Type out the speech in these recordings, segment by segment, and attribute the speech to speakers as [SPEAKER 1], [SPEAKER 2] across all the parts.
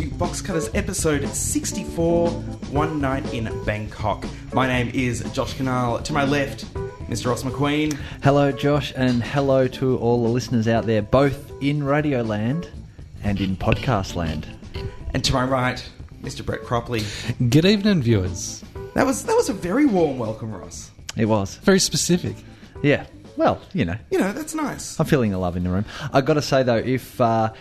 [SPEAKER 1] welcome to Box Cutters episode 64 One Night in Bangkok. My name is Josh Kinal. To my left, Mr. Ross McQueen.
[SPEAKER 2] Hello, Josh, and hello to all the listeners out there, both in Radio Land and in Podcast Land.
[SPEAKER 1] And to my right, Mr. Brett Cropley.
[SPEAKER 3] Good evening, viewers.
[SPEAKER 1] That was that was a very warm welcome, Ross.
[SPEAKER 2] It was.
[SPEAKER 3] Very specific.
[SPEAKER 2] Yeah. Well, you know,
[SPEAKER 1] You know, that's nice.
[SPEAKER 2] I'm feeling the love in the room. I've got to say, though, if. Uh,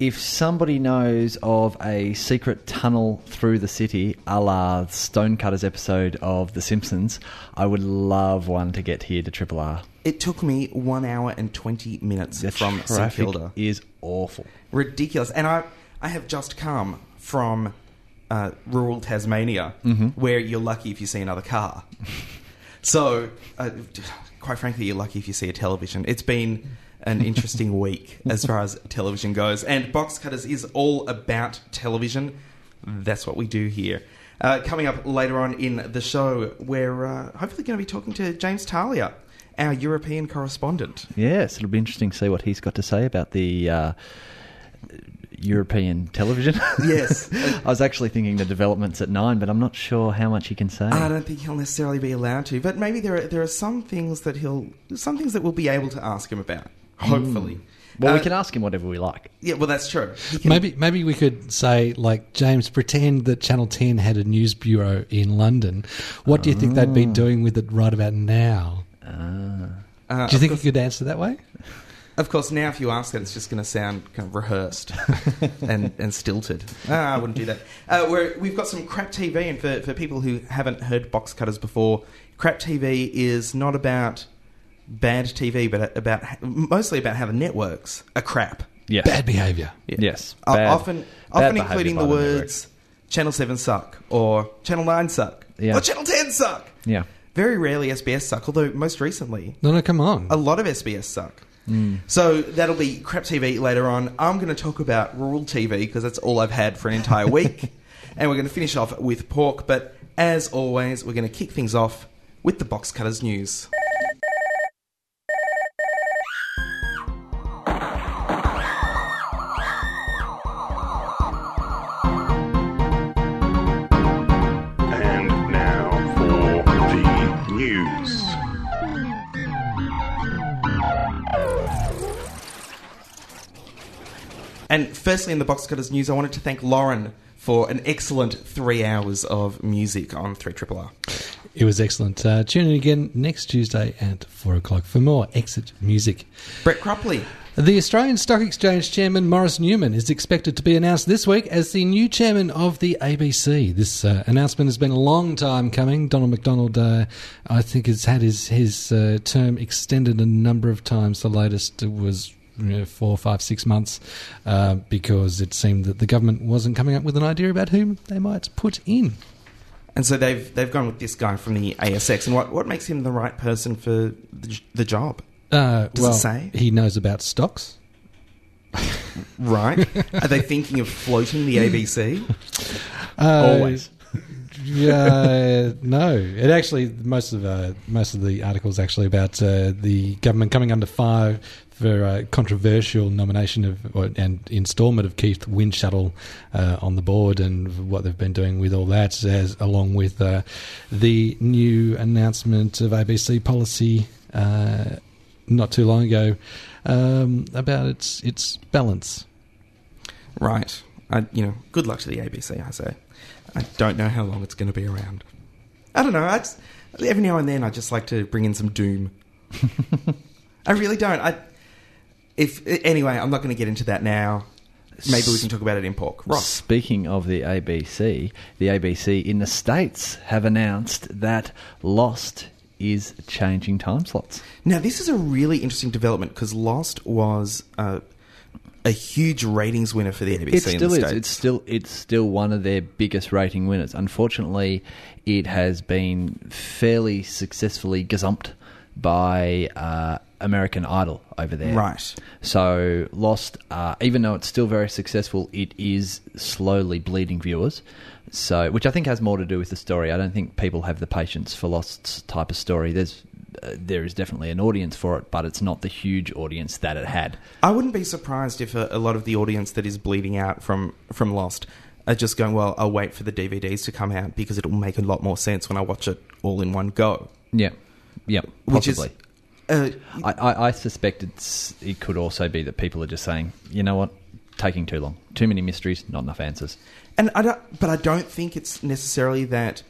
[SPEAKER 2] if somebody knows of a secret tunnel through the city, a la Stonecutters episode of The Simpsons, I would love one to get here to Triple R.
[SPEAKER 1] It took me one hour and 20 minutes
[SPEAKER 2] The
[SPEAKER 1] from St Kilda.
[SPEAKER 2] is awful.
[SPEAKER 1] ridiculous. And I, I have just come from uh, rural Tasmania,
[SPEAKER 2] Mm-hmm.
[SPEAKER 1] where you're lucky if you see another car. so, uh, quite frankly, you're lucky if you see a television. It's been an interesting week as far as television goes, and Box Cutters is all about television. That's what we do here. Uh, coming up later on in the show, we're uh, hopefully going to be talking to James Talia, our European correspondent.
[SPEAKER 2] Yes, it'll be interesting to see what he's got to say about the uh, European television.
[SPEAKER 1] Yes.
[SPEAKER 2] I was actually thinking the developments at nine, but I'm not sure how much he can say.
[SPEAKER 1] I don't think he'll necessarily be allowed to, but maybe there are, there are some things that he'll some things that we'll be able to ask him about. Hopefully,
[SPEAKER 2] well,
[SPEAKER 1] Uh,
[SPEAKER 2] we can ask him whatever we like.
[SPEAKER 1] Yeah, well, that's true. Can-
[SPEAKER 3] Maybe maybe we could say, like, James, pretend that Channel 10 had a news bureau in London. What do you think they'd be doing with it right about now?
[SPEAKER 1] uh,
[SPEAKER 3] Do you think
[SPEAKER 1] of
[SPEAKER 3] you could answer that way?
[SPEAKER 1] Of course, now if you ask that, it's just going to sound kind of rehearsed and, and stilted. Ah, I wouldn't do that. Uh, we're, we've got some crap TV, and for, for people who haven't heard box cutters before, crap TV is not about bad TV, but about mostly about how the networks are crap.
[SPEAKER 2] Yes.
[SPEAKER 3] Bad behaviour.
[SPEAKER 1] Yeah.
[SPEAKER 2] Yes.
[SPEAKER 1] Uh,
[SPEAKER 2] Bad-
[SPEAKER 1] often, often including
[SPEAKER 2] by
[SPEAKER 1] the
[SPEAKER 2] the
[SPEAKER 1] words "Channel Seven suck" or "Channel Nine suck"
[SPEAKER 2] Yeah.
[SPEAKER 1] or "Channel Ten suck."
[SPEAKER 2] Yeah.
[SPEAKER 1] Very rarely SBS suck, although most recently
[SPEAKER 3] No, no, come on.
[SPEAKER 1] a lot of SBS suck.
[SPEAKER 2] Mm.
[SPEAKER 1] So that'll be crap TV later on. I'm going to talk about rural TV because that's all I've had for an entire week, and we're going to finish off with pork. But as always, we're going to kick things off with the box cutters news.
[SPEAKER 4] And
[SPEAKER 1] firstly, in the box cutters news, I wanted to thank Lauren for an excellent three hours of music on Three R.
[SPEAKER 3] It was excellent. Uh, tune in again next Tuesday at 4 o'clock for more Exit Music.
[SPEAKER 1] Brett Cropley.
[SPEAKER 3] The Australian Stock Exchange chairman Maurice Newman is expected to be announced this week as the new chairman of the ABC. This uh, announcement has been a long time coming. Donald McDonald, uh, I think, has had his his uh, term extended a number of times. The latest was you know, four, five, six months uh, because it seemed that the government wasn't coming up with an idea about whom they might put in.
[SPEAKER 1] And so they've they've gone with this guy from the ASX. And what, what makes him the right person for the, the job?
[SPEAKER 3] Uh,
[SPEAKER 1] Does it say?
[SPEAKER 3] he knows about stocks.
[SPEAKER 1] Right? Are they thinking of floating the ABC?
[SPEAKER 3] Uh,
[SPEAKER 2] Always.
[SPEAKER 3] Yeah, no. It actually most of uh, most of the articles actually about uh, the government coming under fire for a controversial nomination of or, and instalment of Keith Windschuttle uh, on the board and what they've been doing with all that, as along with uh, the new announcement of ABC policy uh, not too long ago um, about its its balance.
[SPEAKER 1] Right. I, you know, good luck to the ABC, I say. I don't know how long it's going to be around. I don't know. I just, every now and then, I just like to bring in some doom. I really don't. I, if anyway, I'm not going to get into that now. Maybe we can talk about it in pork. Ross.
[SPEAKER 2] Speaking of the ABC, the ABC in the States have announced that Lost is changing time slots.
[SPEAKER 1] Now, this is a really interesting development because Lost was uh, a huge ratings winner for the ABC
[SPEAKER 2] It
[SPEAKER 1] in
[SPEAKER 2] still
[SPEAKER 1] the
[SPEAKER 2] is.
[SPEAKER 1] States.
[SPEAKER 2] It's still it's still one of their biggest rating winners. Unfortunately, it has been fairly successfully gazumped by uh, American Idol over there.
[SPEAKER 1] Right.
[SPEAKER 2] So Lost, uh, even though it's still very successful, it is slowly bleeding viewers. So, which I think has more to do with the story. I don't think people have the patience for Lost's type of story. There's uh, there is definitely an audience for it, but it's not the huge audience that it had.
[SPEAKER 1] I wouldn't be surprised if a, a lot of the audience that is bleeding out from from Lost are just going, "Well, I'll wait for the DVDs to come out because it'll make a lot more sense when I watch it all in one go."
[SPEAKER 2] Yeah, yeah,
[SPEAKER 1] Which is-
[SPEAKER 2] possibly.
[SPEAKER 1] Uh,
[SPEAKER 2] I, I, I suspect it's it could also be that people are just saying, you know what, taking too long, too many mysteries, not enough answers.
[SPEAKER 1] And I don't, but I don't think it's necessarily that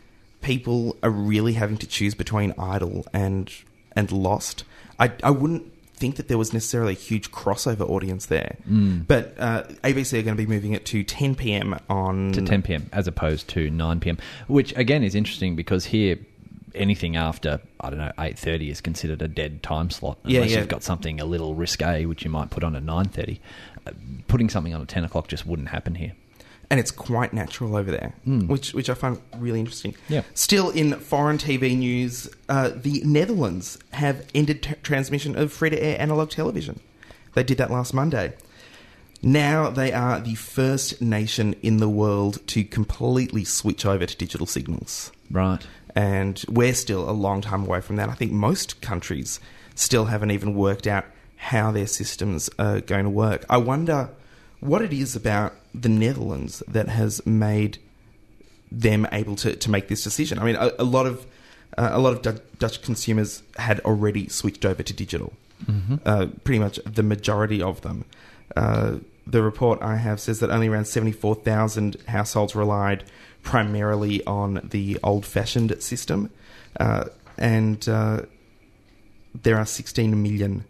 [SPEAKER 1] people are really having to choose between Idol and and Lost. I I wouldn't think that there was necessarily a huge crossover audience there.
[SPEAKER 2] Mm.
[SPEAKER 1] But uh, ABC are going to be moving it to 10 p.m. on
[SPEAKER 2] to 10 p.m. as opposed to 9 p.m., which again is interesting because here anything after I don't know 8:30 is considered a dead time slot
[SPEAKER 1] Yeah,
[SPEAKER 2] unless
[SPEAKER 1] yeah.
[SPEAKER 2] you've got something a little risque which you might put on at 9:30. Uh, putting something on at 10 o'clock just wouldn't happen here.
[SPEAKER 1] and it's quite natural over there,
[SPEAKER 2] Mm.
[SPEAKER 1] which which I find really interesting.
[SPEAKER 2] Yeah.
[SPEAKER 1] Still in foreign TV news, uh, the Netherlands have ended t- transmission of free-to-air analog television. They did that last Monday. Now they are the first nation in the world to completely switch over to digital signals.
[SPEAKER 2] Right.
[SPEAKER 1] And we're still a long time away from that. I think most countries still haven't even worked out how their systems are going to work. I wonder what it is about the Netherlands that has made them able to, to make this decision. I mean, a, a lot of uh, a lot of Dutch, Dutch consumers had already switched over to digital. Uh, pretty much the majority of them. Uh, the report I have says that only around seventy four thousand households relied primarily on the old fashioned system, uh, and uh, there are sixteen million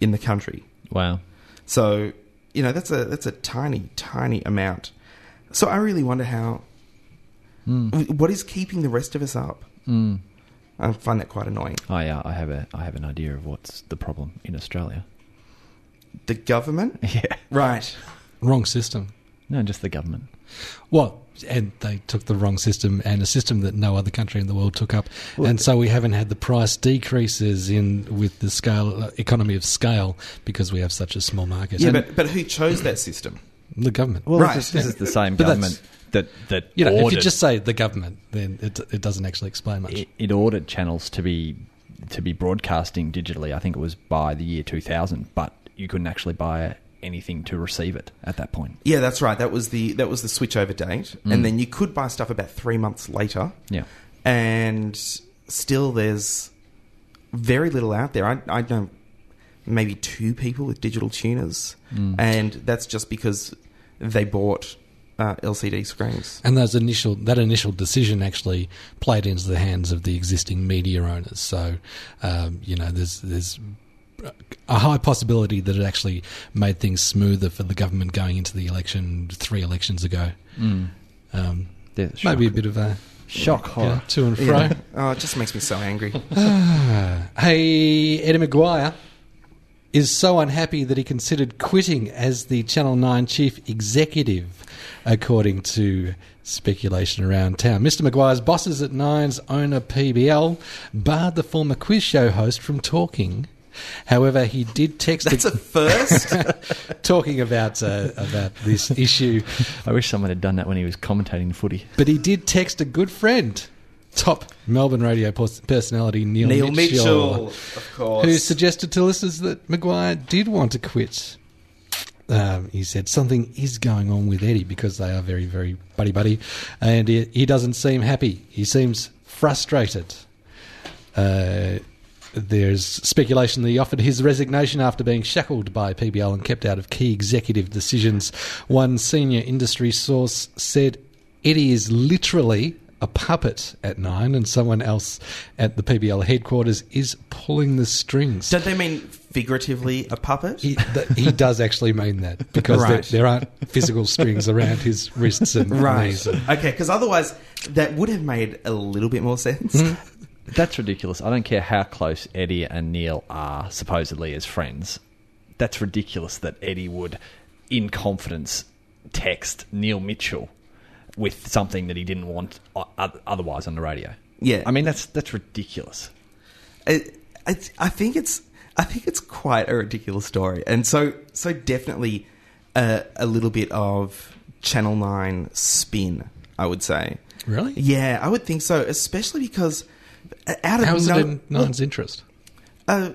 [SPEAKER 1] in the country.
[SPEAKER 2] Wow.
[SPEAKER 1] So you know that's a that's a tiny tiny amount. So I really wonder how
[SPEAKER 2] Mm.
[SPEAKER 1] what is keeping the rest of us up.
[SPEAKER 2] Mm.
[SPEAKER 1] I find that quite annoying.
[SPEAKER 2] I uh, I have a I have an idea of what's the problem in Australia.
[SPEAKER 1] The government,
[SPEAKER 2] Yeah.
[SPEAKER 1] right?
[SPEAKER 3] Wrong system.
[SPEAKER 2] No, just the government.
[SPEAKER 3] Well, and they took the wrong system and a system that no other country in the world took up,
[SPEAKER 2] Well,
[SPEAKER 3] and so we haven't had the price decreases in with the scale uh, economy of scale because we have such a small market.
[SPEAKER 1] Yeah,
[SPEAKER 3] And
[SPEAKER 1] but but who chose that system?
[SPEAKER 3] the government.
[SPEAKER 2] Well,
[SPEAKER 1] Right.
[SPEAKER 2] this, is, this is the same government that that
[SPEAKER 3] you know, if you just say the government, then it, it doesn't actually explain much.
[SPEAKER 2] it, it ordered channels to be to be broadcasting digitally. I think it was by the year 2000, but you couldn't actually buy anything to receive it at that point.
[SPEAKER 1] Yeah, that's right. That was the that was the switchover date, and then you could buy stuff about three months later,
[SPEAKER 2] Yeah.
[SPEAKER 1] and still there's very little out there. I I know maybe two people with digital tuners, and that's just because they bought uh, LCD screens.
[SPEAKER 3] And those initial that initial decision actually played into the hands of the existing media owners. So, um, you know, there's there's a high possibility that it actually made things smoother for the government going into the election three elections ago. Um,
[SPEAKER 2] The
[SPEAKER 3] maybe a bit of a
[SPEAKER 2] shock horror.
[SPEAKER 3] to and fro.
[SPEAKER 1] Yeah. Oh, it just makes me so angry.
[SPEAKER 3] Hey, Eddie McGuire is so unhappy that he considered quitting as the Channel 9 chief executive, according to speculation around town. Mr. McGuire's bosses at Nine's owner PBL barred the former quiz show host from talking. However, he did text
[SPEAKER 1] That's a first.
[SPEAKER 3] talking about uh, about this issue,
[SPEAKER 2] I wish someone had done that when he was commentating the footy.
[SPEAKER 3] but he did text a good friend, top Melbourne radio personality Neil,
[SPEAKER 1] Neil Mitchell, of course.
[SPEAKER 3] who suggested to listeners that McGuire did want to quit. Um, he said something is going on with Eddie because they are very, very buddy buddy, and he, he doesn't seem happy. He seems frustrated. Uh, there's speculation that he offered his resignation after being shackled by PBL and kept out of key executive decisions. One senior industry source said Eddie is literally a puppet at nine, and someone else at the PBL headquarters is pulling the strings.
[SPEAKER 1] Don't they mean figuratively a puppet?
[SPEAKER 3] He, th- he does actually mean that because
[SPEAKER 1] Right.
[SPEAKER 3] there, there aren't physical strings around his wrists and
[SPEAKER 1] Right.
[SPEAKER 3] knees.
[SPEAKER 1] Okay, because otherwise that would have made a little bit more sense.
[SPEAKER 3] Mm-hmm.
[SPEAKER 2] That's ridiculous. I don't care how close Eddie and Neil are supposedly as friends. That's ridiculous that Eddie would, in confidence, text Neil Mitchell with something that he didn't want otherwise on the radio.
[SPEAKER 1] Yeah.
[SPEAKER 2] I mean that's that's ridiculous.
[SPEAKER 1] It, I think it's I think it's quite a ridiculous story, and so so definitely a, a little bit of Channel Nine spin. I would say.
[SPEAKER 3] Really?
[SPEAKER 1] Yeah, I would think so, especially because uh, out of
[SPEAKER 3] How is
[SPEAKER 1] no,
[SPEAKER 3] it in Nine's interest?
[SPEAKER 1] Uh,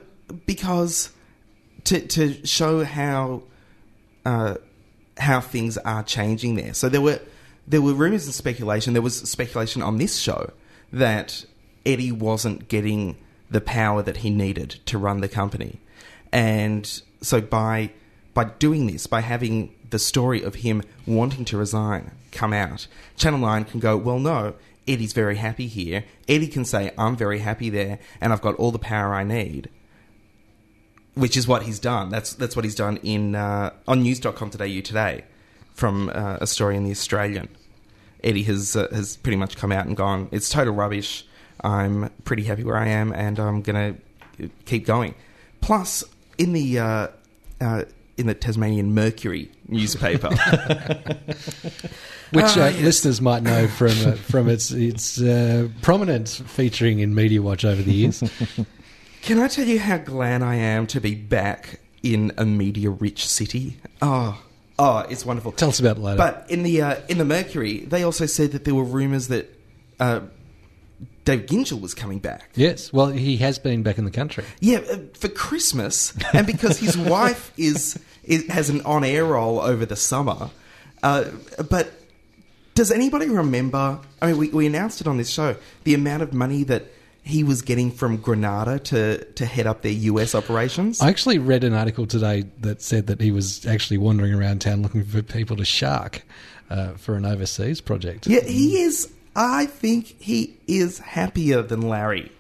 [SPEAKER 1] because to to show how uh, how things are changing there. So there were there were rumors and speculation. There was speculation on this show that Eddie wasn't getting the power that he needed to run the company, and so by by doing this, by having the story of him wanting to resign come out, Channel Nine can go, well, no. Eddie's very happy here. Eddie can say, I'm very happy there, and I've got all the power I need which is what he's done. That's that's what he's done in uh, on news.com.au today from uh, a story in the Australian. Eddie has uh, has pretty much come out and gone. It's total rubbish. I'm pretty happy where I am, and I'm gonna keep going. Plus, in the uh, uh, in the Tasmanian Mercury newspaper,
[SPEAKER 3] Which uh,
[SPEAKER 1] yes.
[SPEAKER 3] listeners might know from uh, from its its uh, prominent featuring in Media Watch over the years.
[SPEAKER 1] can I tell you how glad I am to be back in a media-rich city? Oh, oh, it's wonderful.
[SPEAKER 3] Tell us about it later.
[SPEAKER 1] But in the uh, in the Mercury, they also said that there were rumours that uh, David Gyngell was coming back.
[SPEAKER 3] yes, well, he has been back in the country.
[SPEAKER 1] Yeah, uh, for Christmas, and because his wife is, is has an on air role over the summer. Uh, but does anybody remember? I mean, we, we announced it on this show the amount of money that he was getting from Granada to to head up their US operations.
[SPEAKER 3] I actually read an article today that said that he was actually wandering around town looking for people to shark uh, for an overseas project.
[SPEAKER 1] Yeah, he is. I think he is happier than Larry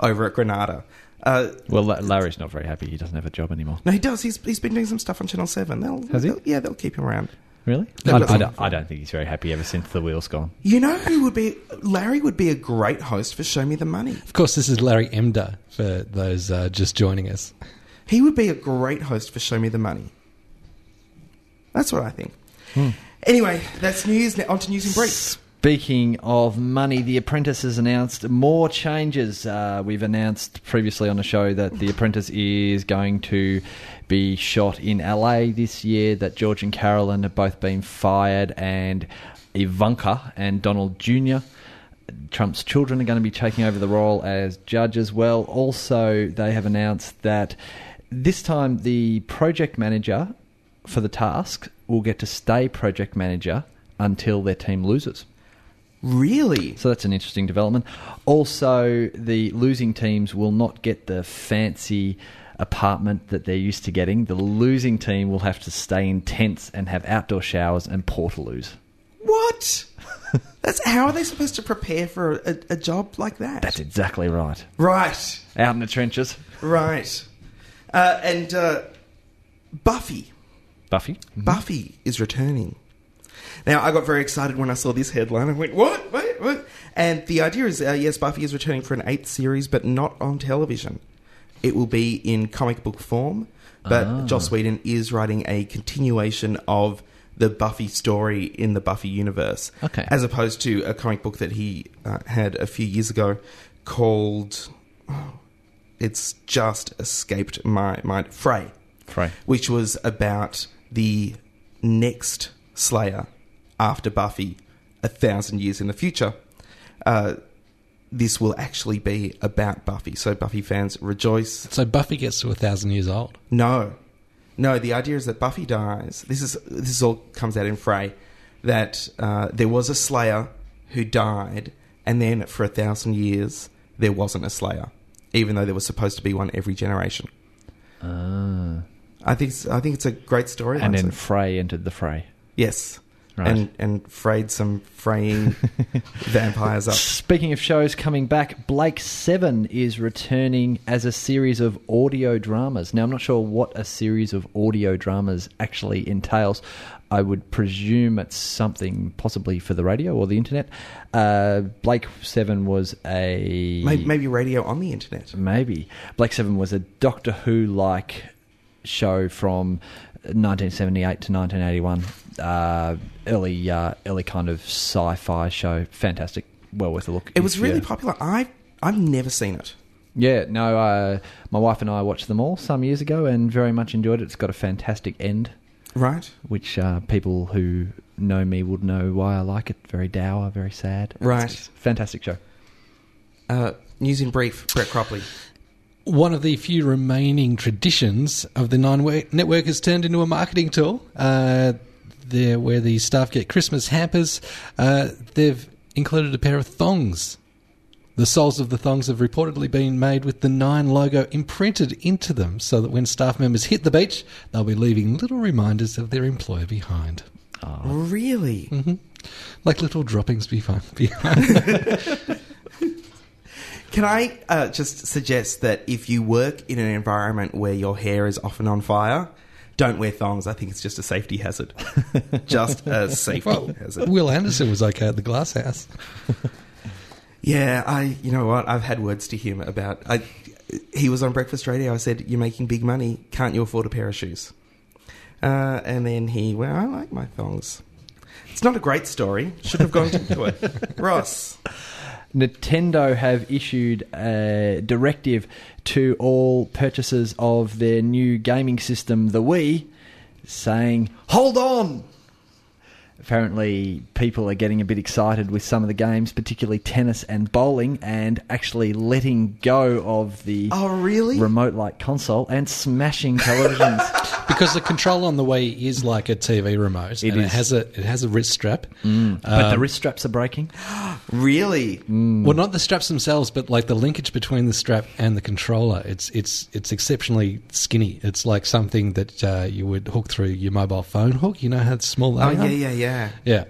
[SPEAKER 1] over at Granada. Uh,
[SPEAKER 2] Well, Larry's not very happy. He doesn't have a job anymore.
[SPEAKER 1] no, he does. He's he's been doing some stuff on Channel Seven. They'll,
[SPEAKER 2] Has he?
[SPEAKER 1] they'll- yeah, they'll keep him around.
[SPEAKER 2] Really? I, I don't, I don't think he's very happy ever since the wheel's gone.
[SPEAKER 1] You know who would be? Larry would be a great host for Show Me the Money.
[SPEAKER 3] Of course, this is Larry Emdur for those uh, just joining us.
[SPEAKER 1] He would be a great host for Show Me the Money. That's what I think. Anyway, that's news. Now on to news and brief.
[SPEAKER 2] Speaking of money, The Apprentice has announced more changes. Uh, we've announced previously on the show that The Apprentice is going to be shot in LA this year, that George and Carolyn have both been fired, and Ivanka and Donald Jr. Trump's children are going to be taking over the role as judge as well. Also, they have announced that this time the project manager for the task will get to stay project manager until their team loses.
[SPEAKER 1] Really?
[SPEAKER 2] So that's an interesting development. Also, the losing teams will not get the fancy apartment that they're used to getting. The losing team will have to stay in tents and have outdoor showers and portaloos.
[SPEAKER 1] What? That's how are they supposed to prepare for a, a job like that?
[SPEAKER 2] That's exactly right.
[SPEAKER 1] Right.
[SPEAKER 2] Out in the trenches.
[SPEAKER 1] Right. Uh, and uh, Buffy.
[SPEAKER 2] Buffy.
[SPEAKER 1] Buffy is returning. Now, I got very excited when I saw this headline. I went, what? Wait, what? And the idea is, uh, yes, Buffy is returning for an eighth series, but not on television. It will be in comic book form, but Joss Whedon is writing a continuation of the Buffy story in the Buffy universe.
[SPEAKER 2] Okay.
[SPEAKER 1] As opposed to a comic book that he uh, had a few years ago called. oh, it's just escaped my mind. Fray
[SPEAKER 2] Fray.
[SPEAKER 1] which was about the next Slayer after Buffy, a thousand years in the future. Uh, this will actually be about Buffy, so Buffy fans rejoice.
[SPEAKER 3] So Buffy gets to a thousand years old.
[SPEAKER 1] No, no. The idea is that Buffy dies. This is this all comes out in Fray that uh, there was a Slayer who died, and then for a thousand years there wasn't a Slayer, even though there was supposed to be one every generation.
[SPEAKER 2] Ah.
[SPEAKER 1] I think it's, I think it's a great story.
[SPEAKER 2] And then Fray entered the fray.
[SPEAKER 1] Yes.
[SPEAKER 2] Right.
[SPEAKER 1] And and frayed some fraying vampires up.
[SPEAKER 2] Speaking of shows coming back, Blake Seven is returning as a series of audio dramas. Now, I'm not sure what a series of audio dramas actually entails. I would presume it's something possibly for the radio or the internet. Uh, Blake Seven was a
[SPEAKER 1] Maybe, maybe radio on the internet.
[SPEAKER 2] Maybe. Blake Seven was a Doctor Who like show from 1978 to 1981. Uh, early, uh, early kind of sci-fi show. Fantastic. Well worth a look.
[SPEAKER 1] It was really
[SPEAKER 2] you-
[SPEAKER 1] popular. I I've never seen it.
[SPEAKER 2] Yeah, no, uh, my wife and I watched them all some years ago and very much enjoyed it. It's got a fantastic end,
[SPEAKER 1] Right.
[SPEAKER 2] which uh, people who know me would know why I like it. Very dour, very sad.
[SPEAKER 1] Right.
[SPEAKER 2] fantastic show.
[SPEAKER 1] Uh, news in brief. Brett Cropley.
[SPEAKER 3] One of the few remaining traditions of the Nine Network has turned into a marketing tool. Uh, there, where the staff get Christmas hampers, uh, they've included a pair of thongs. The soles of the thongs have reportedly been made with the Nine logo imprinted into them, so that when staff members hit the beach, they'll be leaving little reminders of their employer behind,
[SPEAKER 1] Really?
[SPEAKER 3] like little droppings behind.
[SPEAKER 1] Can I uh, just suggest that if you work in an environment where your hair is often on fire, don't wear thongs. I think it's just a safety hazard. just a safety
[SPEAKER 3] well,
[SPEAKER 1] hazard.
[SPEAKER 3] Will Anderson was okay at the Glass House.
[SPEAKER 1] Yeah, I. You know what? I've had words to him about. I, he was on breakfast radio. I said, "You're making big money. Can't you afford a pair of shoes?" Uh, and then he, well, I like my thongs. It's not a great story. Should have gone into it. Ross.
[SPEAKER 2] Nintendo have issued a directive to all purchasers of their new gaming system, the Wii, saying, Hold on! Apparently, people are getting a bit excited with some of the games, particularly tennis and bowling, and actually letting go of the
[SPEAKER 1] Oh, really?
[SPEAKER 2] remote like console and smashing televisions.
[SPEAKER 3] because the control on the Wii is like a TV remote,
[SPEAKER 2] It
[SPEAKER 3] and it has a it has a wrist strap. Mm.
[SPEAKER 2] but the um, wrist straps are breaking.
[SPEAKER 1] Really?
[SPEAKER 3] Well, mm. not the straps themselves, but like the linkage between the strap and the controller. It's it's it's exceptionally skinny. It's like something that uh, you would hook through your mobile phone hook. You know how small they
[SPEAKER 1] Oh,
[SPEAKER 3] are.
[SPEAKER 1] yeah, yeah, yeah.
[SPEAKER 3] Yeah.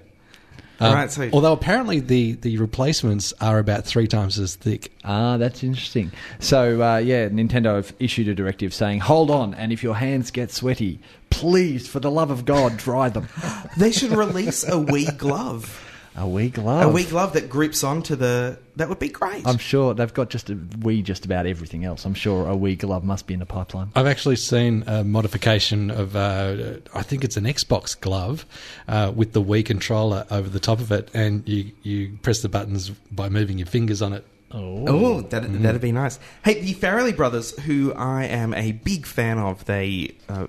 [SPEAKER 1] All right, so-
[SPEAKER 3] although apparently the, the replacements are about three times as thick.
[SPEAKER 2] Ah, that's interesting. So, uh, yeah, Nintendo have issued a directive saying, hold on, and if your hands get sweaty, please, for the love of God, dry them.
[SPEAKER 1] They should release a Wii glove.
[SPEAKER 2] A Wii glove.
[SPEAKER 1] A Wii glove that grips onto the. That would be great.
[SPEAKER 2] I'm sure they've got just a wee just about everything else. I'm sure a Wii glove must be in the pipeline.
[SPEAKER 3] I've actually seen a modification of, uh, I think it's an Xbox glove uh, with the Wii controller over the top of it, and you, you press the buttons by moving your fingers on it.
[SPEAKER 1] Oh, that, that'd be nice. Hey, the Farrelly brothers, who I am a big fan of, they uh,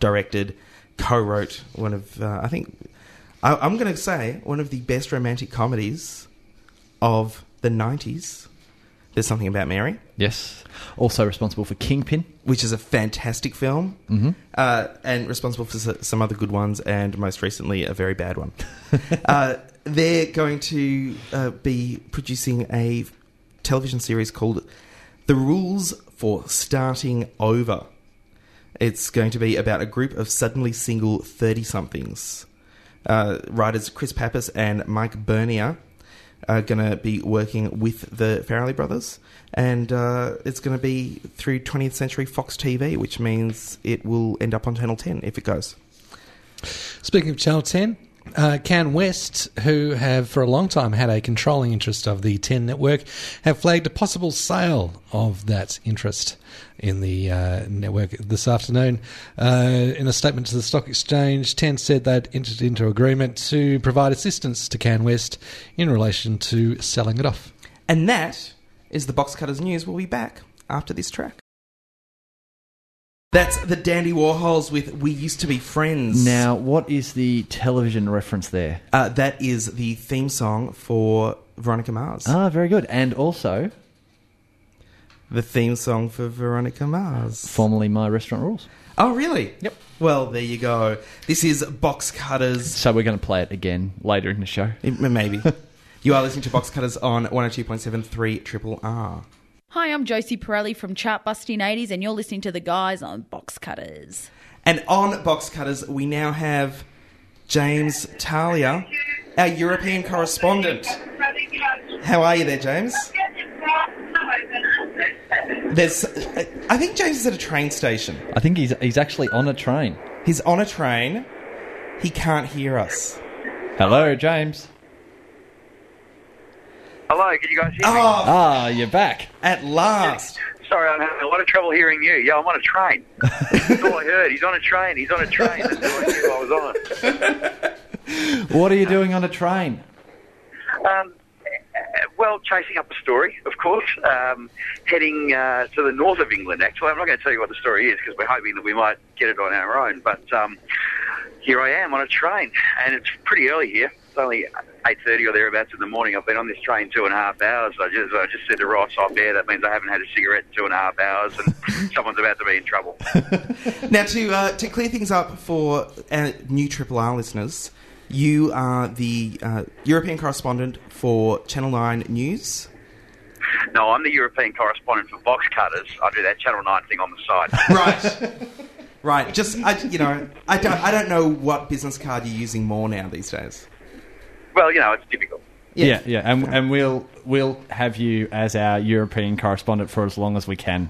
[SPEAKER 1] directed, co-wrote one of, uh, I think, I, I'm going to say one of the best romantic comedies of the '90s. There's something about Mary,
[SPEAKER 2] Yes. Also responsible for Kingpin.
[SPEAKER 1] which is a fantastic film, mm-hmm. uh, and responsible for some other good ones, and most recently a very bad one. uh, they're going to uh, be producing a television series called "The Rules for Starting Over." It's going to be about a group of suddenly single thirty-somethings. Uh, writers Chris Pappas and Mike Bernier are going to be working with the Farrelly brothers, and uh, it's going to be through 20th Century Fox TV, which means it will end up on Channel 10 if it goes.
[SPEAKER 3] Speaking of Channel 10, uh, CanWest, who have for a long time had a controlling interest of the 10 network, have flagged a possible sale of that interest in the uh, network this afternoon. Uh, in a statement to the stock exchange, 10 said they'd entered into agreement to provide assistance to CanWest in relation to selling it off.
[SPEAKER 1] And that is the Box Cutters News. We'll be back after this track. That's the Dandy Warhols with We Used to Be Friends.
[SPEAKER 2] Now, what is the television reference there?
[SPEAKER 1] Uh, that is the theme song for Veronica Mars.
[SPEAKER 2] Ah, very good. And also,
[SPEAKER 1] The theme song for Veronica Mars.
[SPEAKER 2] formerly My Restaurant Rules.
[SPEAKER 1] Oh, really?
[SPEAKER 2] Yep.
[SPEAKER 1] Well, there you go. This is Box Cutters.
[SPEAKER 2] So we're going to play it again later in the show.
[SPEAKER 1] M- Maybe. you are listening to Box Cutters on 102.73 Triple R.
[SPEAKER 5] Hi, I'm Josie Pirelli from Chartbusting 80s, and you're listening to the guys on Box Cutters.
[SPEAKER 1] And on Box Cutters, we now have James Talia, our European correspondent. How are you there, James? There's, I think James is at a train station.
[SPEAKER 2] I think he's he's actually on a train.
[SPEAKER 1] He's on a train. He can't hear us.
[SPEAKER 2] Hello, James.
[SPEAKER 6] Hello, can you guys hear me?
[SPEAKER 1] Oh,
[SPEAKER 2] Ah, you're back.
[SPEAKER 1] at last.
[SPEAKER 6] Sorry, I'm having a lot of trouble hearing you. Yeah, I'm on a train. That's all I heard. He's on a train. He's on a train. That's all I knew I was on.
[SPEAKER 2] What are you doing on a train?
[SPEAKER 6] Um, well, chasing up a story, of course. Um, heading uh, to the north of England, actually. I'm not going to tell you what the story is because we're hoping that we might get it on our own. But um, here I am on a train, and it's pretty early here. it's only eight thirty or thereabouts in the morning. I've been on this train two and a half hours. I just I just said to Ross off air that means I haven't had a cigarette in two and a half hours, and someone's about to be in trouble.
[SPEAKER 1] Now, to uh, to clear things up for our new Triple R listeners, you are the uh, European correspondent for Channel Nine News.
[SPEAKER 6] No, I'm the European correspondent for Box Cutters. I do that Channel Nine thing on the side.
[SPEAKER 1] Right. right. Just I, you know, I don't I don't know what business card you're using more now these days.
[SPEAKER 6] well, you know, it's typical.
[SPEAKER 2] Yeah, yeah, and and we'll we'll have you as our European correspondent for as long as we can.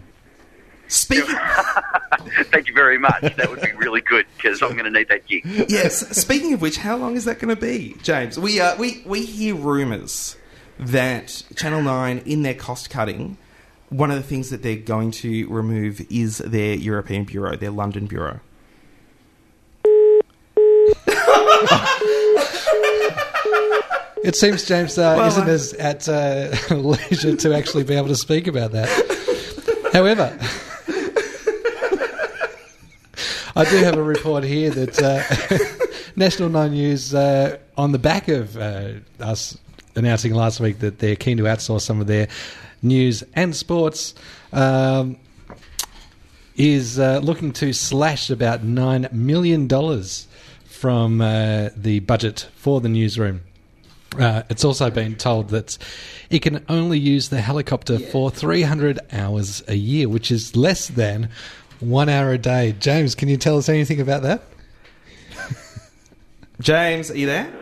[SPEAKER 1] Speaking,
[SPEAKER 6] Thank you very much. That would be really good because I'm going to need that gig.
[SPEAKER 1] yes. Speaking of which, how long is that going to be, James? We uh, we we hear rumours that Channel Nine, in their cost cutting, one of the things that they're going to remove is their European bureau, their London bureau.
[SPEAKER 3] It seems James uh,
[SPEAKER 1] Well,
[SPEAKER 3] isn't
[SPEAKER 1] I-
[SPEAKER 3] as at uh, leisure to actually be able to speak about that. However, I do have a report here that uh, National Nine News, uh, on the back of uh, us announcing last week that they're keen to outsource some of their news and sports, um, is uh, looking to slash about $9 million from uh, the budget for the newsroom. Uh, it's also been told that it can only use the helicopter for 300 hours a year, which is less than one hour a day. James, can you tell us anything about that?
[SPEAKER 1] James, are you there?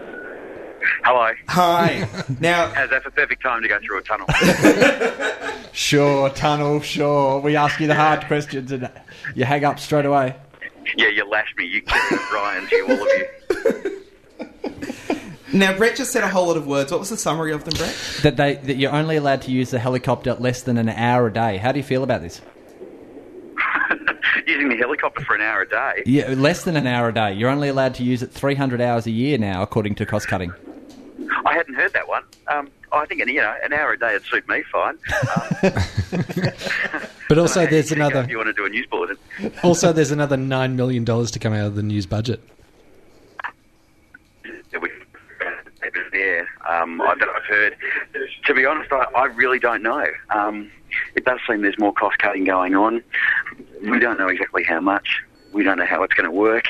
[SPEAKER 6] Hello.
[SPEAKER 1] Hi. now,
[SPEAKER 6] How's that for perfect time to go through a tunnel?
[SPEAKER 2] Sure, tunnel. Sure, we ask you the hard questions and you hang up straight away.
[SPEAKER 6] yeah, you lashed me. You Kevin Ryan, you, all of you.
[SPEAKER 1] now, Brett just said a whole lot of words. What was the summary of them, Brett?
[SPEAKER 2] That they that you're only allowed to use the helicopter less than an hour a day. How do you feel about this?
[SPEAKER 6] Using the helicopter for an hour a day.
[SPEAKER 2] Yeah, less than an hour a day. You're only allowed to use it 300 hours a year now, according to cost cutting.
[SPEAKER 6] I hadn't heard that one. Um, I think you know an hour a day would suit me fine. Um,
[SPEAKER 3] But also, there's
[SPEAKER 6] you can go
[SPEAKER 3] another.
[SPEAKER 6] If you want to do a news bulletin,
[SPEAKER 3] Also, there's another nine million dollars to come out of the news budget.
[SPEAKER 6] that we there um, I- that I've heard. To be honest, I, I really don't know. Um, it does seem there's more cost cutting going on. We don't know exactly how much. We don't know how it's going to work,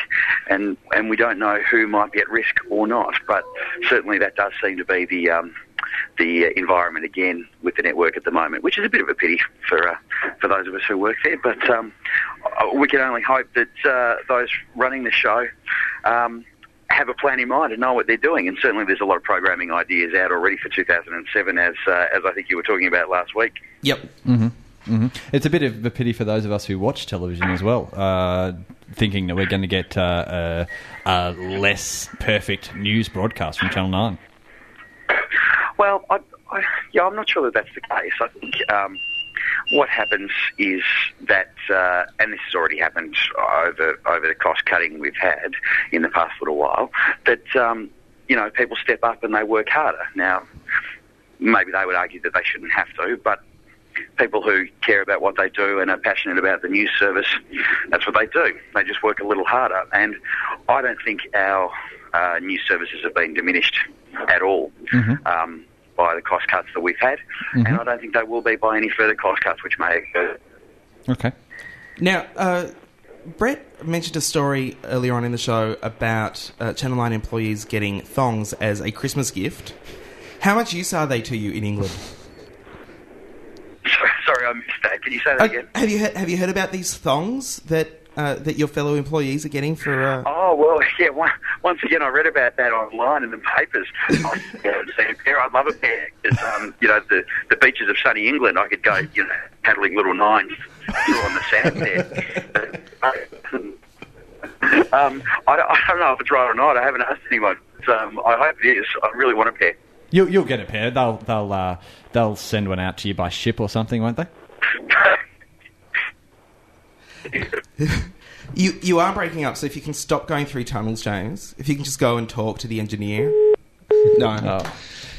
[SPEAKER 6] and and we don't know who might be at risk or not. But certainly, that does seem to be the um, the uh, environment again with the network at the moment, which is a bit of a pity for uh, for those of us who work there. But um, we can only hope that uh, those running the show. Um, have a plan in mind and know what they're doing. And certainly, there's a lot of programming ideas out already for 2007, as uh, as I think you were talking about last week.
[SPEAKER 1] Yep.
[SPEAKER 2] hmm It's a bit of a pity for those of us who watch television as well, uh, thinking that we're going to get uh, a, a less perfect news broadcast from Channel 9.
[SPEAKER 6] Well, I, I, yeah, I'm not sure that that's the case. I think um, what happens is that, uh, and this has already happened over over the cost cutting we've had in the past little while, that um, you know people step up and they work harder. Now, maybe they would argue that they shouldn't have to, but people who care about what they do and are passionate about the news service, that's what they do. They just work a little harder. And I don't think our uh, news services have been diminished at all um, by the cost cuts that we've had. And I don't think they will be by any further cost cuts which may occur.
[SPEAKER 2] Okay.
[SPEAKER 1] Now, uh, Brett mentioned a story earlier on in the show about uh, Channel 9 employees getting thongs as a Christmas gift. How much use are they to you in England?
[SPEAKER 6] Sorry, I missed that. Can you say that
[SPEAKER 1] Uh,
[SPEAKER 6] again?
[SPEAKER 1] have you he- have you heard about these thongs that uh, that your fellow employees are getting for? Uh,
[SPEAKER 6] Oh well, yeah. One, once again, I read about that online in the papers. I haven't a pair. I'd love a pair. 'Cause, um, you know, the the beaches of sunny England, I could go, you know, paddling little nines through on the sand there. um, I, don't- I don't know if it's right or not. I haven't asked anyone. But, um, I hope it is. I really want a pair.
[SPEAKER 2] You'll, you'll get a pair. They'll they'll uh, they'll send one out to you by ship or something, won't they?
[SPEAKER 1] you you are breaking up, so if you can stop going through tunnels, James. If you can just go and talk to the engineer. No,
[SPEAKER 2] Oh.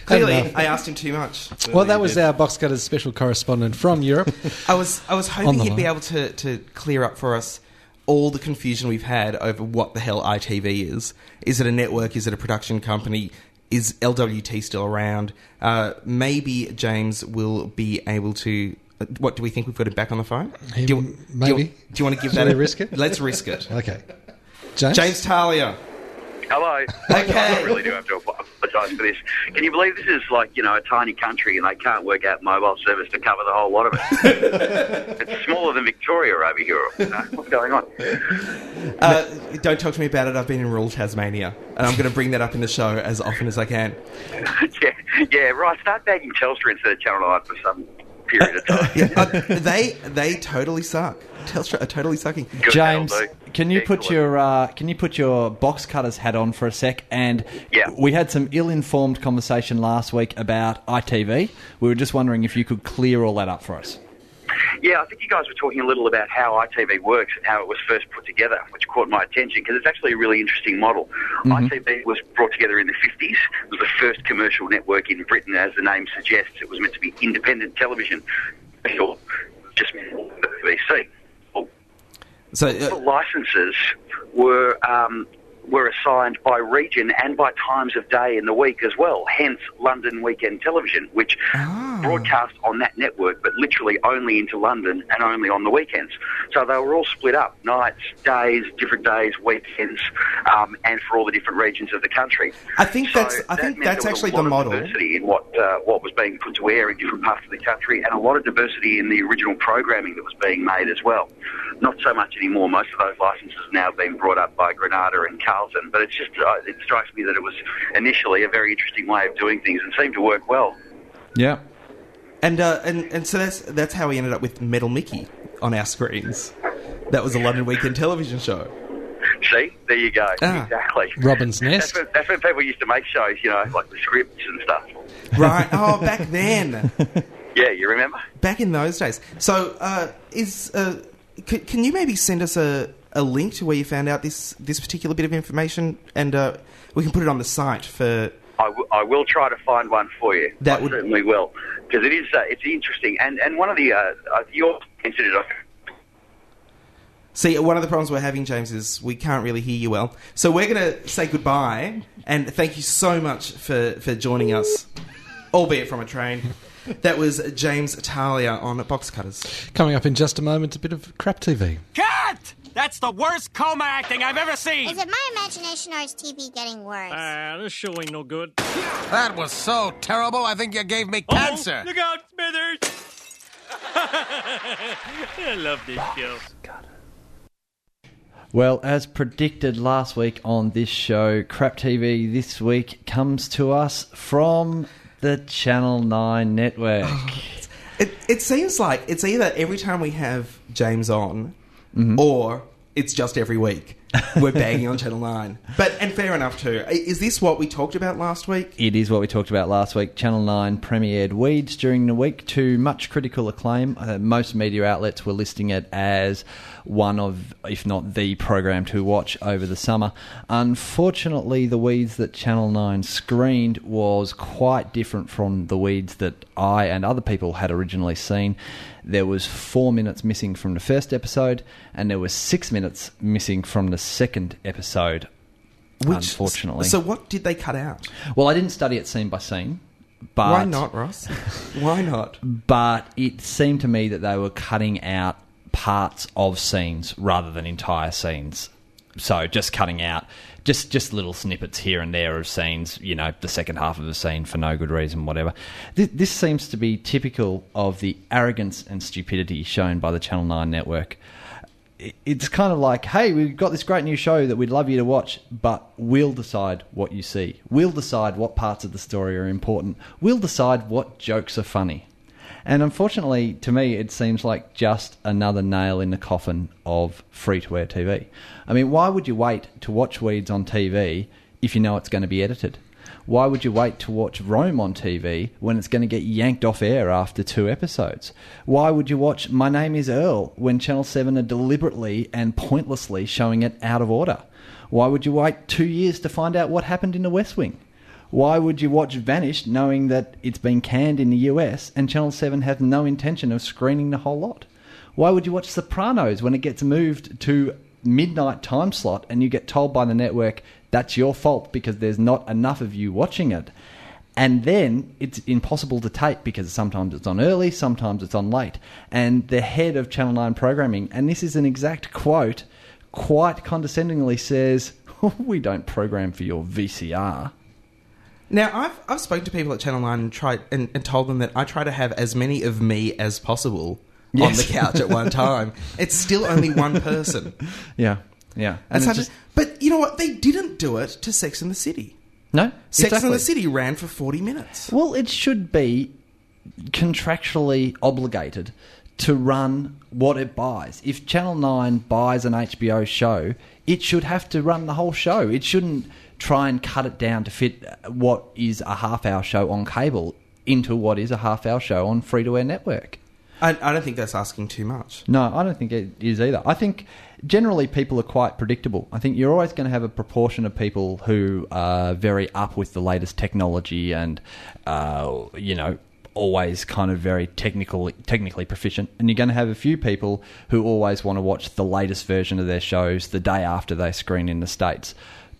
[SPEAKER 1] clearly. I asked him too much.
[SPEAKER 3] Well, that was our Box Cutters special correspondent from Europe.
[SPEAKER 1] I was I was hoping he'd be able to, to clear up for us all the confusion we've had over what the hell ITV is. Is it a network? Is it a production company? is LWT still around? Uh, maybe James will be able to. What do we think? We've got him back on the phone.
[SPEAKER 3] Him,
[SPEAKER 1] do you,
[SPEAKER 3] maybe.
[SPEAKER 1] Do you, do you want to give that?
[SPEAKER 3] a risk it?
[SPEAKER 1] Let's risk it.
[SPEAKER 3] Okay. James?
[SPEAKER 1] James Talia.
[SPEAKER 6] Hello.
[SPEAKER 1] Okay.
[SPEAKER 6] I really do have to apologise for this. Can you believe this is like, you know, a tiny country and they can't work out mobile service to cover the whole lot of it? it's smaller than Victoria over here. You know, what's going on?
[SPEAKER 1] Uh, don't talk to me about it. I've been in rural Tasmania, and I'm going to bring that up in the show as often as I can.
[SPEAKER 6] yeah, yeah, right. Start bagging Telstra instead of Channel 9 for some period of time.
[SPEAKER 1] Yeah, uh, they they totally suck. Telstra are totally sucking.
[SPEAKER 6] Good,
[SPEAKER 2] James,
[SPEAKER 6] that'll
[SPEAKER 2] can you put your uh, can you put your box cutters hat on for a sec? And
[SPEAKER 6] Yeah.
[SPEAKER 2] we had some ill-informed conversation last week about ITV. We were just wondering if you could clear all that up for us.
[SPEAKER 6] Yeah, I think you guys were talking a little about how ITV works and how it was first put together, which caught my attention because it's actually a really interesting model. ITV was brought together in the 50s. It was the first commercial network in Britain, as the name suggests. It was meant to be independent television, or just BBC.
[SPEAKER 1] So
[SPEAKER 6] the
[SPEAKER 1] uh,
[SPEAKER 6] licenses were um, were assigned by region and by times of day in the week as well. Hence, London Weekend Television, which broadcast on that network, but literally only into London and only on the weekends. So they were all split up: nights, days, different days, weekends, um, and for all the different regions of the country.
[SPEAKER 1] I think
[SPEAKER 6] So
[SPEAKER 1] that's- I
[SPEAKER 6] that
[SPEAKER 1] think that's
[SPEAKER 6] there was a
[SPEAKER 1] actually
[SPEAKER 6] lot
[SPEAKER 1] the
[SPEAKER 6] of
[SPEAKER 1] model.
[SPEAKER 6] Diversity in what uh, what was being put to air in different parts of the country, and a lot of diversity in the original programming that was being made as well. Not so much anymore. Most of those licenses have now been brought up by Granada and Carlton, but it's just uh, it strikes me that it was initially a very interesting way of doing things and seemed to work well.
[SPEAKER 2] Yeah.
[SPEAKER 1] and uh, and and so that's that's how we ended up with Metal Mickey on our screens. That was a London Weekend Television show.
[SPEAKER 6] See, there you go.
[SPEAKER 1] Ah.
[SPEAKER 6] Exactly.
[SPEAKER 3] Robin's
[SPEAKER 6] That's
[SPEAKER 3] Nest.
[SPEAKER 6] when, that's when people used to make shows, you know, like the scripts and stuff.
[SPEAKER 1] Right. Oh, back then.
[SPEAKER 6] Yeah, you remember?
[SPEAKER 1] back in those days. So, uh, is uh, c- can you maybe send us a, a link to where you found out this this particular bit of information, and uh, we can put it on the site for.
[SPEAKER 6] I, w- I will try to find one for you.
[SPEAKER 1] That
[SPEAKER 6] I
[SPEAKER 1] would-
[SPEAKER 6] certainly will because it is uh, it's interesting and and one of the uh, uh, your mentioned it.
[SPEAKER 1] See, one of the problems we're having, James, is we can't really hear you well. So we're going to say goodbye, and thank you so much for, for joining us, albeit from a train. That was James Talia on Box Cutters.
[SPEAKER 3] Coming up in just a moment, a bit of crap TV.
[SPEAKER 7] Cut! That's the worst coma acting I've ever seen.
[SPEAKER 8] Is it my imagination or is TV getting worse?
[SPEAKER 7] Ah, this show ain't no good.
[SPEAKER 9] That was so terrible, I think you gave me cancer.
[SPEAKER 7] Oh, look out, Smithers! I love this show.
[SPEAKER 2] Well, as predicted last week on this show, Crap TV this week comes to us from the Channel 9 network.
[SPEAKER 1] It, it seems like it's either every time we have James on,
[SPEAKER 2] Mm-hmm.
[SPEAKER 1] or it's just every week we're banging on Channel 9. But, and fair enough too. Is this what we talked about last week?
[SPEAKER 2] It is what we talked about last week. Channel 9 premiered Weeds during the week to much critical acclaim. Uh, most media outlets were listing it as one of, if not the program to watch over the summer. Unfortunately, the Weeds that Channel 9 screened was quite different from the Weeds that I and other people had originally seen. There was four minutes missing from the first episode, and there was six minutes missing from the second episode. Which, unfortunately,
[SPEAKER 1] So what did they cut out?
[SPEAKER 2] well, I didn't study it scene by scene, but
[SPEAKER 1] Why not, Ross? Why not?
[SPEAKER 2] But it seemed to me that they were cutting out parts of scenes rather than entire scenes. So just cutting out just just little snippets here and there of scenes, you know, the second half of the scene for no good reason, whatever. This, this seems to be typical of the arrogance and stupidity shown by the Channel Nine network. It's kind of like, hey, we've got this great new show that we'd love you to watch, but we'll decide what you see. We'll decide what parts of the story are important. We'll decide what jokes are funny. And unfortunately, to me, it seems like just another nail in the coffin of free to air TV. I mean, why would you wait to watch Weeds on TV if you know it's going to be edited? Why would you wait to watch Rome on TV when it's going to get yanked off air after two episodes? Why would you watch My Name is Earl when Channel 7 are deliberately and pointlessly showing it out of order? Why would you wait two years to find out what happened in the West Wing? Why would you watch Vanished knowing that it's been canned in the US and Channel 7 has no intention of screening the whole lot? Why would you watch Sopranos when it gets moved to midnight time slot and you get told by the network That's your fault because there's not enough of you watching it. And then it's impossible to tape because sometimes it's on early, sometimes it's on late. And the head of Channel 9 programming, and this is an exact quote, quite condescendingly says, We don't program for your VCR.
[SPEAKER 1] Now, I've I've spoken to people at Channel Nine and tried and, and told them that I try to have as many of me as possible on the couch at one time. It's still only one person.
[SPEAKER 2] Yeah, yeah. And
[SPEAKER 1] how
[SPEAKER 2] just-
[SPEAKER 1] but you know what? They didn't do it to Sex in the City.
[SPEAKER 2] no,
[SPEAKER 1] Sex
[SPEAKER 2] exactly.
[SPEAKER 1] in the City ran for forty minutes.
[SPEAKER 2] Well, it should be contractually obligated to run what it buys. If Channel 9 buys an HBO show, it should have to run the whole show. It shouldn't try and cut it down to fit what is a half hour show on cable into what is a half hour show on free to air network.
[SPEAKER 1] I, I don't think that's asking too much.
[SPEAKER 2] No, I don't think it is either. I think generally people are quite predictable. I think you're always going to have a proportion of people who are very up with the latest technology and, uh, you know, always kind of very technical, technically proficient. And you're going to have a few people who always want to watch the latest version of their shows the day after they screen in the States.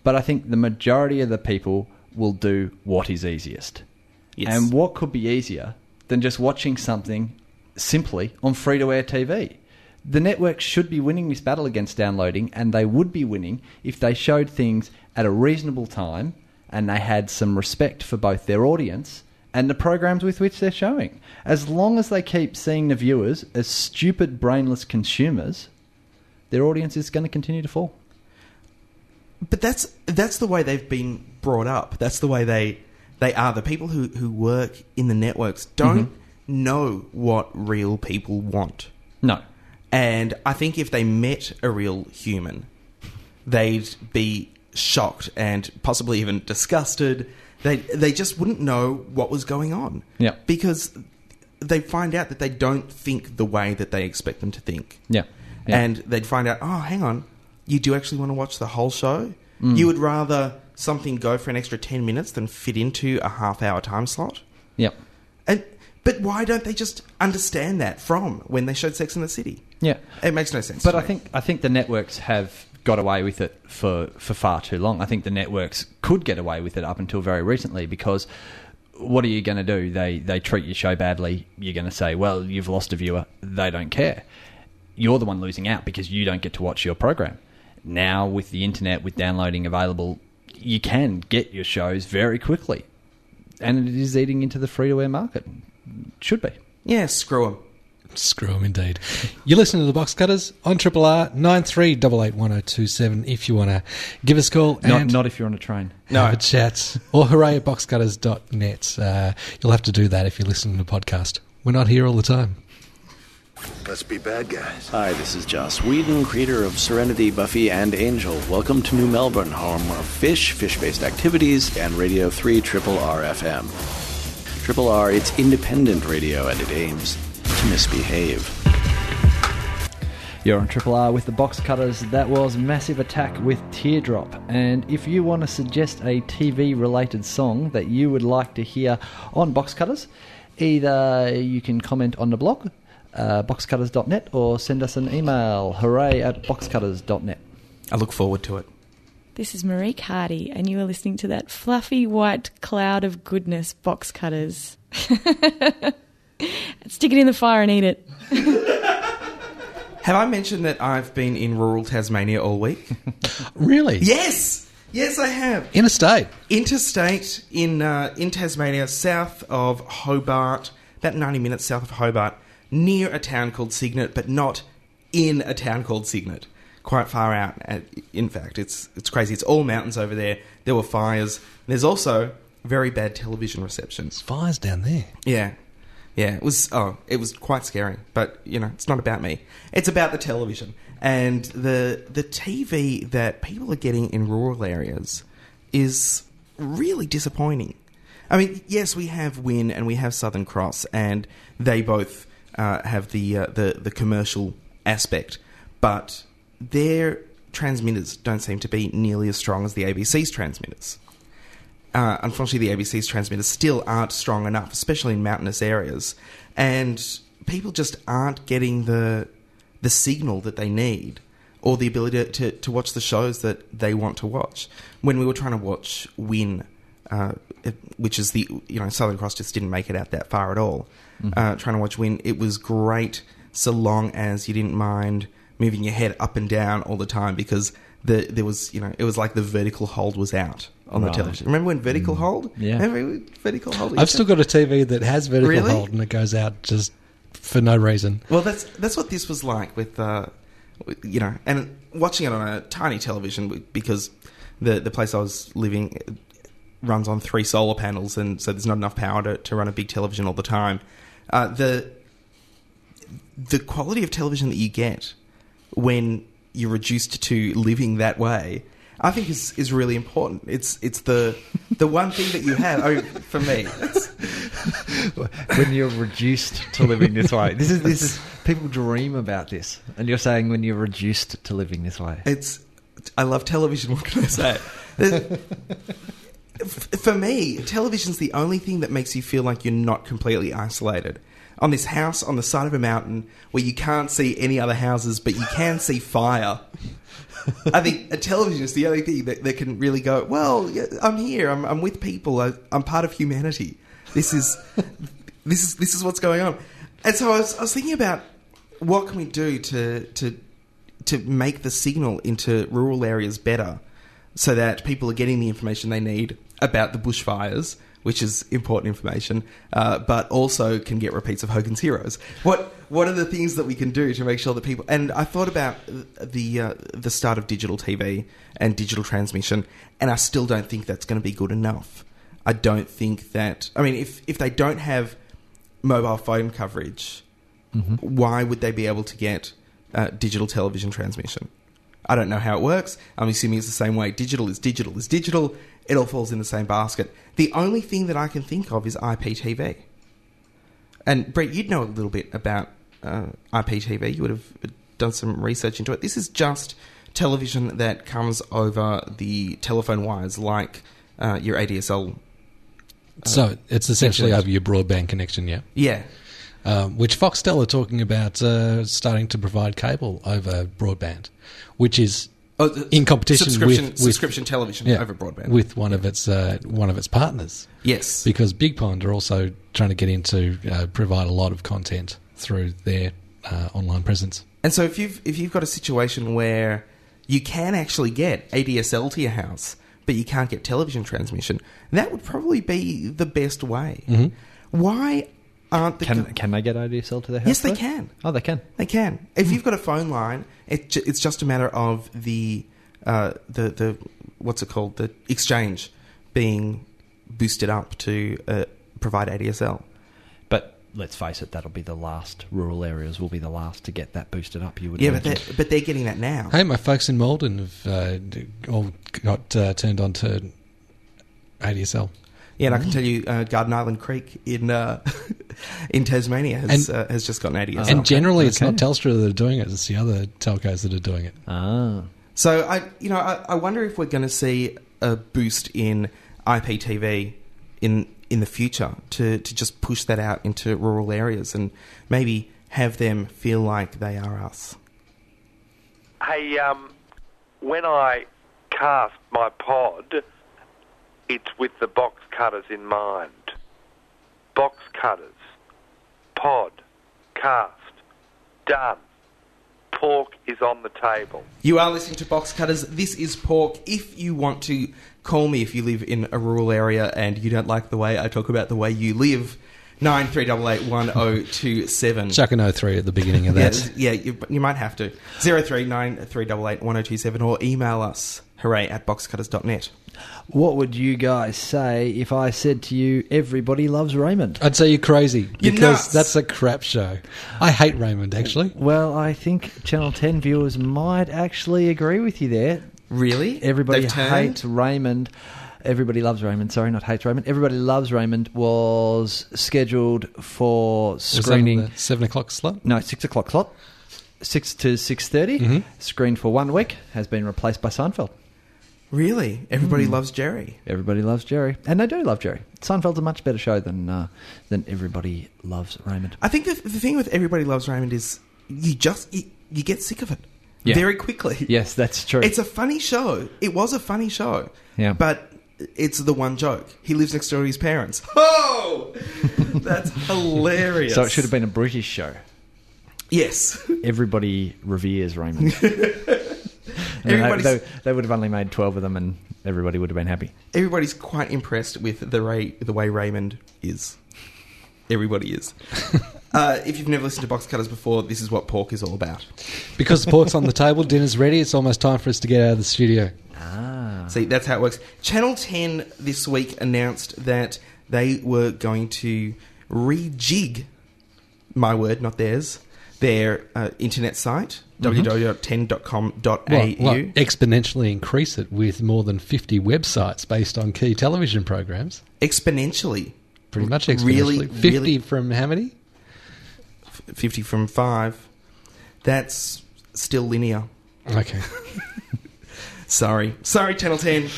[SPEAKER 2] But I think the majority of the people will do what is easiest.
[SPEAKER 1] Yes.
[SPEAKER 2] And what could be easier than just watching something simply on free to air TV? The networks should be winning this battle against downloading, and they would be winning if they showed things at a reasonable time and they had some respect for both their audience and the programs with which they're showing. As long as they keep seeing the viewers as stupid, brainless consumers, their audience is going to continue to fall.
[SPEAKER 1] But that's that's the way they've been brought up. That's the way they they are. The people who, who work in the networks don't mm-hmm. know what real people want.
[SPEAKER 2] No.
[SPEAKER 1] And I think if they met a real human, they'd be shocked and possibly even disgusted. They they just wouldn't know what was going on.
[SPEAKER 2] Yeah.
[SPEAKER 1] Because they find out that they don't think the way that they expect them to think.
[SPEAKER 2] Yeah. Yeah.
[SPEAKER 1] And they'd find out, oh, hang on, you do actually want to watch the whole show?
[SPEAKER 2] Mm.
[SPEAKER 1] You would rather something go for an extra 10 minutes than fit into a half hour time slot?
[SPEAKER 2] Yep.
[SPEAKER 1] And But why don't they just understand that from when they showed Sex in the City?
[SPEAKER 2] Yeah.
[SPEAKER 1] It makes no sense.
[SPEAKER 2] But I
[SPEAKER 1] me.
[SPEAKER 2] think I think the networks have got away with it for, for far too long. I think the networks could get away with it up until very recently because what are you going to do? They they treat your show badly. You're going to say, "Well, you've lost a viewer." They don't care. You're the one losing out because you don't get to watch your program. Now with the internet with downloading available, you can get your shows very quickly. And it is eating into the free to air market. Should be.
[SPEAKER 1] Yeah, screw them.
[SPEAKER 3] Screw them indeed. You're listening to the Box Cutters on Triple R nine three double eight one zero two seven. If you want to give us a call
[SPEAKER 2] Not
[SPEAKER 3] and
[SPEAKER 2] not if you're on a train.
[SPEAKER 3] have a chat or hooray at boxcutters.net. Uh, you'll have to do that if you're listening to the podcast. We're not here all the time.
[SPEAKER 10] Let's be bad guys.
[SPEAKER 11] Hi, this is Joss Whedon, creator of Serenity, Buffy, and Angel. Welcome to New Melbourne, home of fish, fish-based activities, and Radio 3 Triple R FM. Triple R, it's independent radio, and it aims to misbehave.
[SPEAKER 2] You're on Triple R with the box cutters. That was Massive Attack with Teardrop. And if you want to suggest a TV related song that you would like to hear on Box Cutters, either you can comment on the blog, uh, boxcutters.net, or send us an email, hooray at boxcutters.net.
[SPEAKER 1] I look forward to it.
[SPEAKER 12] This is Marie Cardy, and you are listening to that fluffy white cloud of goodness, box cutters. Stick it in the fire and eat it.
[SPEAKER 1] Have I mentioned that I've been in rural Tasmania all week?
[SPEAKER 3] Really?
[SPEAKER 1] yes! Yes, I have.
[SPEAKER 3] Interstate.
[SPEAKER 1] Interstate in uh, in Tasmania, south of Hobart, about ninety minutes south of Hobart, near a town called Cygnet, but not in a town called Cygnet. Quite far out. uh, In fact, it's it's crazy. It's all mountains over there. There were fires. There's also very bad television reception.
[SPEAKER 3] Fires down there.
[SPEAKER 1] Yeah. Yeah, it was oh, it was quite scary, but you know, it's not about me. It's about the television. And the the TV that people are getting in rural areas is really disappointing. I mean, yes, we have Win and we have Southern Cross and they both uh, have the uh, the the commercial aspect, but their transmitters don't seem to be nearly as strong as the ABC's transmitters uh, unfortunately, the ABC's transmitters still aren't strong enough, especially in mountainous areas, and people just aren't getting the the signal that they need, or the ability to, to, watch the shows that they want to watch. When we were trying to watch Win, uh, which is the you know Southern Cross just didn't make it out that far at all.
[SPEAKER 2] Mhm.
[SPEAKER 1] Uh, trying to watch Win, it was great so long as you didn't mind moving your head up and down all the time because the there was you know it was like the vertical hold was out on the television. Remember when vertical hold?
[SPEAKER 3] Yeah.
[SPEAKER 1] Remember vertical hold.
[SPEAKER 3] I've still got a TV that has vertical
[SPEAKER 1] Really?
[SPEAKER 3] hold and it goes out just for no reason.
[SPEAKER 1] Well, that's that's what this was like with, uh, you know, and watching it on a tiny television because the the place I was living runs on three solar panels, and so there's not enough power to, to run a big television all the time. Uh, the the quality of television that you get when you're reduced to living that way, I think is is really important. It's it's the the one thing that you have. I mean, for me,
[SPEAKER 2] when you're reduced to living this way. This is this is people dream about this, and you're saying when you're reduced to living this way.
[SPEAKER 1] It's. I love television. What can I say? For me, television's the only thing that makes you feel like you're not completely isolated. On this house on the side of a mountain where you can't see any other houses, but you can see fire. I think a television is the only thing that, that can really go, well, yeah, I'm here, I'm, I'm with people, I, I'm part of humanity. This is, this is, this is what's going on. And so I was, I was thinking about what can we do to, to, to make the signal into rural areas better so that people are getting the information they need about the bushfires, which is important information, uh, but also can get repeats of Hogan's Heroes. What what are the things that we can do to make sure that people? And I thought about the uh, the start of digital TV and digital transmission, and I still don't think that's going to be good enough. I don't think that. I mean, if if they don't have mobile phone coverage,
[SPEAKER 2] Mhm.
[SPEAKER 1] why would they be able to get uh, digital television transmission? I don't know how it works. I'm assuming it's the same way. Digital is digital is digital. It all falls in the same basket. The only thing that I can think of is IPTV. And Brett, you'd know a little bit about uh, IPTV. You would have done some research into it. This is just television that comes over the telephone wires, like uh, your ADSL. uh,
[SPEAKER 3] So it's essentially over your broadband connection, yeah.
[SPEAKER 1] Yeah.
[SPEAKER 3] Um, which Foxtel are talking about uh, starting to provide cable over broadband, which is
[SPEAKER 1] Oh, the-
[SPEAKER 3] in competition
[SPEAKER 1] subscription-
[SPEAKER 3] with, with
[SPEAKER 1] subscription television over broadband.
[SPEAKER 3] with one of its uh, one of its partners.
[SPEAKER 1] Yes.
[SPEAKER 3] because Big Pond are also trying to get into uh, provide a lot of content through their uh, online presence.
[SPEAKER 1] And so if you've if you've got a situation where you can actually get ADSL to your house, but you can't get television transmission, that would probably be the best way.
[SPEAKER 2] Mhm.
[SPEAKER 1] Why aren't the
[SPEAKER 2] Can
[SPEAKER 1] go-
[SPEAKER 2] can they get ADSL to their house?
[SPEAKER 1] Yes, they
[SPEAKER 2] though?
[SPEAKER 1] can.
[SPEAKER 2] Oh, they can.
[SPEAKER 1] They can. If you've got a phone line, it, ju- it's just a matter of the uh, the the what's it called the exchange being boosted up to uh, provide ADSL.
[SPEAKER 2] But let's face it, that'll be the last. Rural areas will be the last to get that boosted up. You would
[SPEAKER 1] Yeah, but they're, but they're getting that now.
[SPEAKER 3] Hey, my folks in Maldon have uh, all got uh, turned on to ADSL.
[SPEAKER 1] Yeah, and I can tell you, uh, Garden Island Creek in uh, in Tasmania has
[SPEAKER 3] And-
[SPEAKER 1] uh, has just gotten ADSL.
[SPEAKER 3] and generally, it's not Telstra that are doing it; it's the other telcos that are doing it.
[SPEAKER 2] Ah.
[SPEAKER 1] So I, you know, I, I wonder if we're going to see a boost in IPTV in in the future to to just push that out into rural areas and maybe have them feel like they are us.
[SPEAKER 13] Hey, um, when I cast my pod, it's with the box cutters in mind. Box cutters, pod, cast, done. Pork is on the table.
[SPEAKER 1] You are listening to Box Cutters. This is Pork. If you want to call me if you live in a rural area and you don't like the way I talk about the way you live, nine three double eight one zero two seven.
[SPEAKER 3] Chuck an 03 at the beginning of that.
[SPEAKER 1] Yeah, yeah you, you might have to. Zero three nine three double eight one zero two seven or email us hooray at boxcutters.net.
[SPEAKER 2] What would you guys say if I said to you, "Everybody loves Raymond"?
[SPEAKER 3] I'd say you're crazy
[SPEAKER 2] You're
[SPEAKER 3] because
[SPEAKER 2] nuts.
[SPEAKER 3] that's a crap show. I hate Raymond actually.
[SPEAKER 2] Well, I think Channel 10 viewers might actually agree with you there.
[SPEAKER 1] Really?
[SPEAKER 2] Everybody
[SPEAKER 1] They've turned?
[SPEAKER 2] hates Raymond. Everybody loves Raymond. Sorry, not hates Raymond. Everybody loves Raymond was scheduled for
[SPEAKER 3] Was that
[SPEAKER 2] screening.
[SPEAKER 3] the seven o'clock slot.
[SPEAKER 2] No, six o'clock slot. Six to six
[SPEAKER 3] Mhm.
[SPEAKER 2] Screened for one week. Has been replaced by Seinfeld.
[SPEAKER 1] Really? Everybody
[SPEAKER 2] Mm.
[SPEAKER 1] loves Jerry.
[SPEAKER 2] Everybody loves Jerry, and they do love Jerry. Seinfeld's a much better show than uh, than Everybody Loves Raymond.
[SPEAKER 1] I think the, the thing with Everybody Loves Raymond is you just you, you get sick of it.
[SPEAKER 2] Yeah.
[SPEAKER 1] very quickly.
[SPEAKER 2] Yes, that's true.
[SPEAKER 1] It's a funny show. It was a funny show.
[SPEAKER 2] Yeah.
[SPEAKER 1] But it's the one joke. He lives next door to his parents. Oh! That's hilarious.
[SPEAKER 2] so it should have been a British show.
[SPEAKER 1] Yes.
[SPEAKER 2] Everybody reveres Raymond. And they, they, they would have only made 12 of them and everybody would have been happy.
[SPEAKER 1] Everybody's quite impressed with the Ray, the way Raymond is. Everybody is. uh, if you've never listened to Box Cutters before, this is what pork is all about.
[SPEAKER 3] Because the pork's on the table, dinner's ready. It's almost time for us to get out of the studio.
[SPEAKER 2] Ah.
[SPEAKER 1] See, that's how it works. Channel 10 this week announced that they were going to rejig, my word, not theirs, their uh, internet site,
[SPEAKER 3] Mhm.
[SPEAKER 1] www.10.com.au.
[SPEAKER 3] Well, exponentially increase it with more than 50 websites based on key television programs.
[SPEAKER 1] Exponentially.
[SPEAKER 3] Pretty much exponentially.
[SPEAKER 1] Really,
[SPEAKER 3] 50
[SPEAKER 1] really-
[SPEAKER 3] from how many?
[SPEAKER 1] 50 from 5. That's still linear.
[SPEAKER 3] Okay.
[SPEAKER 1] Sorry. Sorry, Channel 10.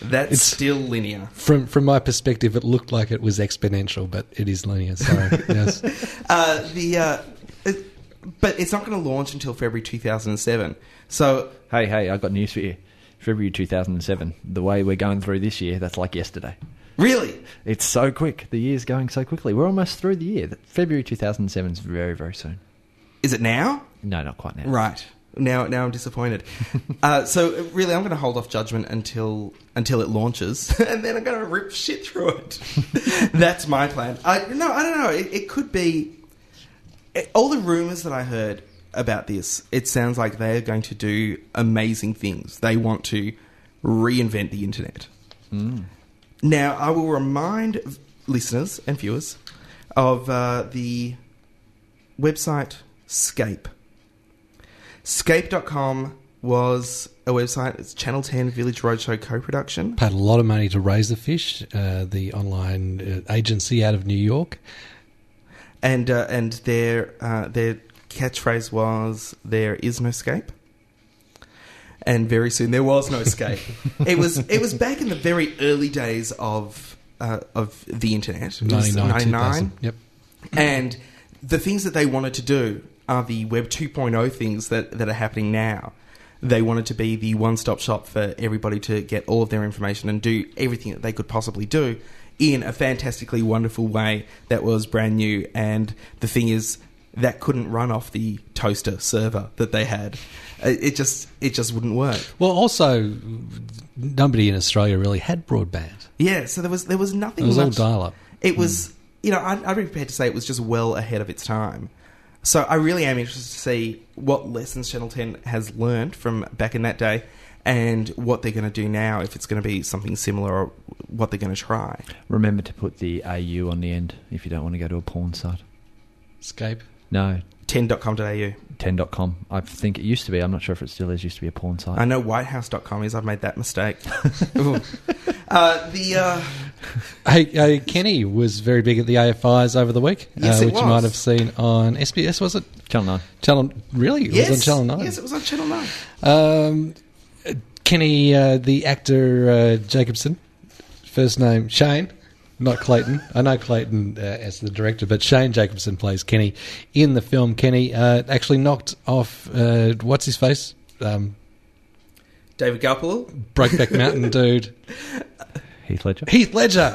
[SPEAKER 1] That's
[SPEAKER 3] It's-
[SPEAKER 1] still linear.
[SPEAKER 3] From from my perspective, it looked like it was exponential, but it is linear. Sorry. yes.
[SPEAKER 1] Uh, the uh, but it's not going to launch until February 2007. So
[SPEAKER 2] Hey, hey, I've got news for you. February 2007, the way we're going through this year, that's like yesterday.
[SPEAKER 1] Really?
[SPEAKER 2] It's so quick. The year's going so quickly. We're almost through the year. February 2007 is very, very soon.
[SPEAKER 1] is it now?
[SPEAKER 2] No, not quite now.
[SPEAKER 1] Right. Now, now I'm disappointed. uh, so really, I'm going to hold off judgment until until it launches, and then I'm going to rip shit through it. That's my plan. I no, I don't know. It, it could be all the rumors that I heard about this. It sounds like they're going to do amazing things. They want to reinvent the internet. Now, I will remind listeners and viewers of uh, the website Scape. Scape.com was a website. It's Channel 10 Village Roadshow co-production.
[SPEAKER 3] Paid a lot of money to Razorfish, uh, the online uh, agency out of New York.
[SPEAKER 1] And uh, and their uh, their catchphrase was "There is no escape." And very soon there was no escape. it was it was back in the very early days of uh, of the internet. It
[SPEAKER 3] 99,
[SPEAKER 1] 99.
[SPEAKER 3] 2000. Yep.
[SPEAKER 1] And the things that they wanted to do are the Web 2.0 things that, that are happening now. They wanted to be the one stop shop for everybody to get all of their information and do everything that they could possibly do in a fantastically wonderful way that was brand new. And the thing is, that couldn't run off the toaster server that they had. Uh, It just it just wouldn't work.
[SPEAKER 3] Well, also, nobody in Australia really had broadband.
[SPEAKER 1] Yeah, so there was there was nothing.
[SPEAKER 3] It was all dial-up.
[SPEAKER 1] It was, you know, I'd, I'd be prepared to say it was just well ahead of its time. So I really am interested to see what lessons Channel Ten has learned from back in that day, and what they're going to do now. If it's going to be something similar, or what they're going to try.
[SPEAKER 2] Remember to put the AU on the end if you don't want to go to a porn site.
[SPEAKER 3] Scape.
[SPEAKER 2] No.
[SPEAKER 1] 10.com.au.
[SPEAKER 2] 10.com. I think it used to be. I'm not sure if it still is. Used to be a porn site.
[SPEAKER 1] I know whitehouse.com is. I've made that mistake. Uh, the uh,
[SPEAKER 3] Hey, uh, Kenny was very big at the AFIs over the week,
[SPEAKER 1] Yes,
[SPEAKER 3] uh,
[SPEAKER 1] it
[SPEAKER 3] which
[SPEAKER 1] was.
[SPEAKER 3] you might have seen on SBS. Was it
[SPEAKER 2] Channel Nine?
[SPEAKER 3] Channel really? It
[SPEAKER 1] yes,
[SPEAKER 3] was on Channel Nine.
[SPEAKER 1] Yes, it was on Channel Nine.
[SPEAKER 3] Um, Kenny, uh, the actor uh, Jacobson, first name Shane, not Clayton. I know Clayton uh, as the director, but Shane Jacobson plays Kenny in the film. Kenny uh, actually knocked off uh, what's his face, um,
[SPEAKER 1] David Gulpilil.
[SPEAKER 3] Brokeback Mountain dude,
[SPEAKER 2] Heath Ledger.
[SPEAKER 3] Heath Ledger,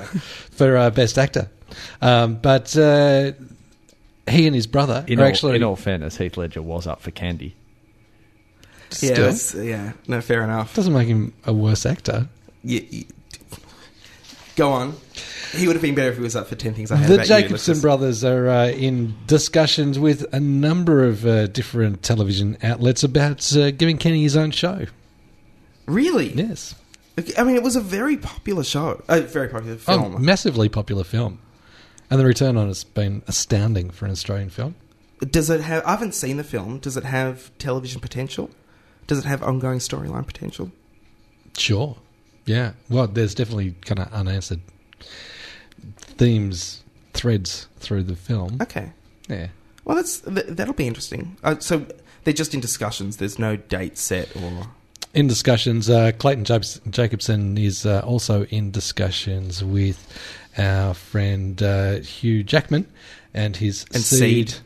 [SPEAKER 3] for uh, best actor. Um, but uh, he and his brother
[SPEAKER 2] In
[SPEAKER 3] are
[SPEAKER 2] all,
[SPEAKER 3] actually
[SPEAKER 2] in all fairness, Heath Ledger was up for candy.
[SPEAKER 1] Yeah,
[SPEAKER 3] Still.
[SPEAKER 1] it's- yeah. No, fair enough.
[SPEAKER 3] doesn't make him a worse actor.
[SPEAKER 1] Yeah, y- go on. He would have been better if he was up for ten things I had
[SPEAKER 3] The
[SPEAKER 1] about you. Let's
[SPEAKER 3] Jacobson
[SPEAKER 1] just-
[SPEAKER 3] brothers are uh, in discussions with a number of uh, different television outlets about uh, giving Kenny his own show.
[SPEAKER 1] Really?
[SPEAKER 3] Yes.
[SPEAKER 1] I mean, it was a very popular show. A very popular film.
[SPEAKER 3] Oh,
[SPEAKER 1] film.
[SPEAKER 3] massively popular film. And the return on it's been astounding for an Australian film.
[SPEAKER 1] Does it have? I haven't seen the film. Does it have television potential? Does it have ongoing storyline potential?
[SPEAKER 3] Sure. Yeah. Well, there's definitely kind of unanswered themes, threads through the film.
[SPEAKER 1] Okay.
[SPEAKER 3] Yeah.
[SPEAKER 1] Well, that's th- that'll be interesting. Uh, so they're just in discussions. There's no date set or.
[SPEAKER 3] In discussions, uh, Clayton Jacobs- Jacobson is uh, also in discussions with our friend uh, Hugh Jackman and his
[SPEAKER 1] And
[SPEAKER 3] Seed,
[SPEAKER 1] Seed.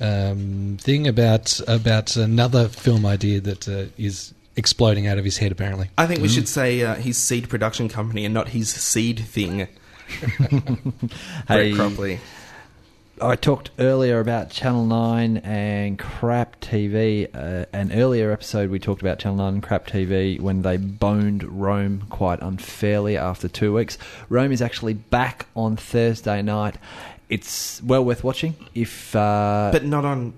[SPEAKER 3] Um, thing about about another film idea that uh, is exploding out of his head. Apparently,
[SPEAKER 1] I think we should say uh, his seed production company and not his seed thing. Brett Cropley.
[SPEAKER 2] I talked earlier about Channel 9 and Crap TV. Uh, an earlier episode, we talked about Channel 9 and Crap TV when they boned Rome quite unfairly after two weeks. Rome is actually back on Thursday night. It's well worth watching. If uh,
[SPEAKER 1] But not on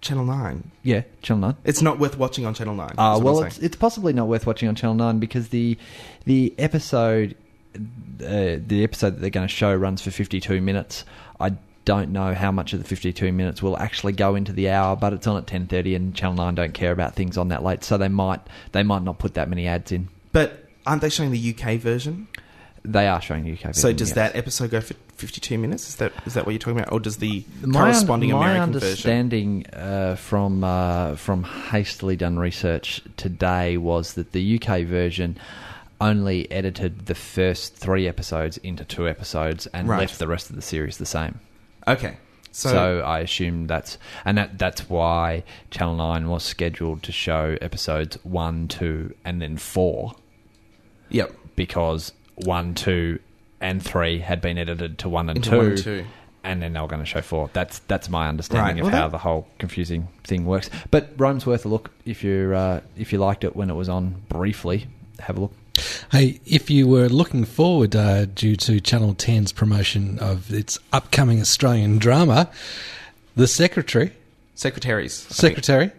[SPEAKER 1] Channel 9.
[SPEAKER 2] yeah, Channel 9.
[SPEAKER 1] It's not worth watching on Channel 9.
[SPEAKER 2] Uh, well, it's, it's possibly not worth watching on Channel Nine because the the episode uh, the episode that they're going to show runs for fifty two minutes. I don't know how much of the fifty two minutes will actually go into the hour, but it's on at ten thirty, and Channel Nine don't care about things on that late, so they might they might not put that many ads in.
[SPEAKER 1] But aren't they showing the UK version?
[SPEAKER 2] They are showing the UK.
[SPEAKER 1] So
[SPEAKER 2] version,
[SPEAKER 1] does
[SPEAKER 2] yes.
[SPEAKER 1] that episode go for 52 minutes? Is that is that what you're talking about? Or does the
[SPEAKER 2] My,
[SPEAKER 1] corresponding
[SPEAKER 2] un- my
[SPEAKER 1] American version?
[SPEAKER 2] understanding uh, from uh, from hastily done research today was that the UK version only edited the first three episodes into two episodes and
[SPEAKER 1] Right.
[SPEAKER 2] left the rest of the series the same.
[SPEAKER 1] Okay. So,
[SPEAKER 2] So, I assume that's and that that's why Channel Nine was scheduled to show episodes one, two, and then four.
[SPEAKER 1] Yep.
[SPEAKER 2] Because one, two, and three had been edited to one and
[SPEAKER 1] Into
[SPEAKER 2] two,
[SPEAKER 1] one and two.
[SPEAKER 2] and then they were going to show four. That's that's my understanding
[SPEAKER 1] Right.
[SPEAKER 2] of
[SPEAKER 1] Well,
[SPEAKER 2] how
[SPEAKER 1] that-
[SPEAKER 2] the whole confusing thing works. But Rome's worth a look if you uh, if you liked it when it was on briefly. Have a look.
[SPEAKER 3] Hey, if you were looking forward uh, due to Channel 10's promotion of its upcoming Australian drama, The Secretary,
[SPEAKER 1] Secretaries.
[SPEAKER 3] Secretary,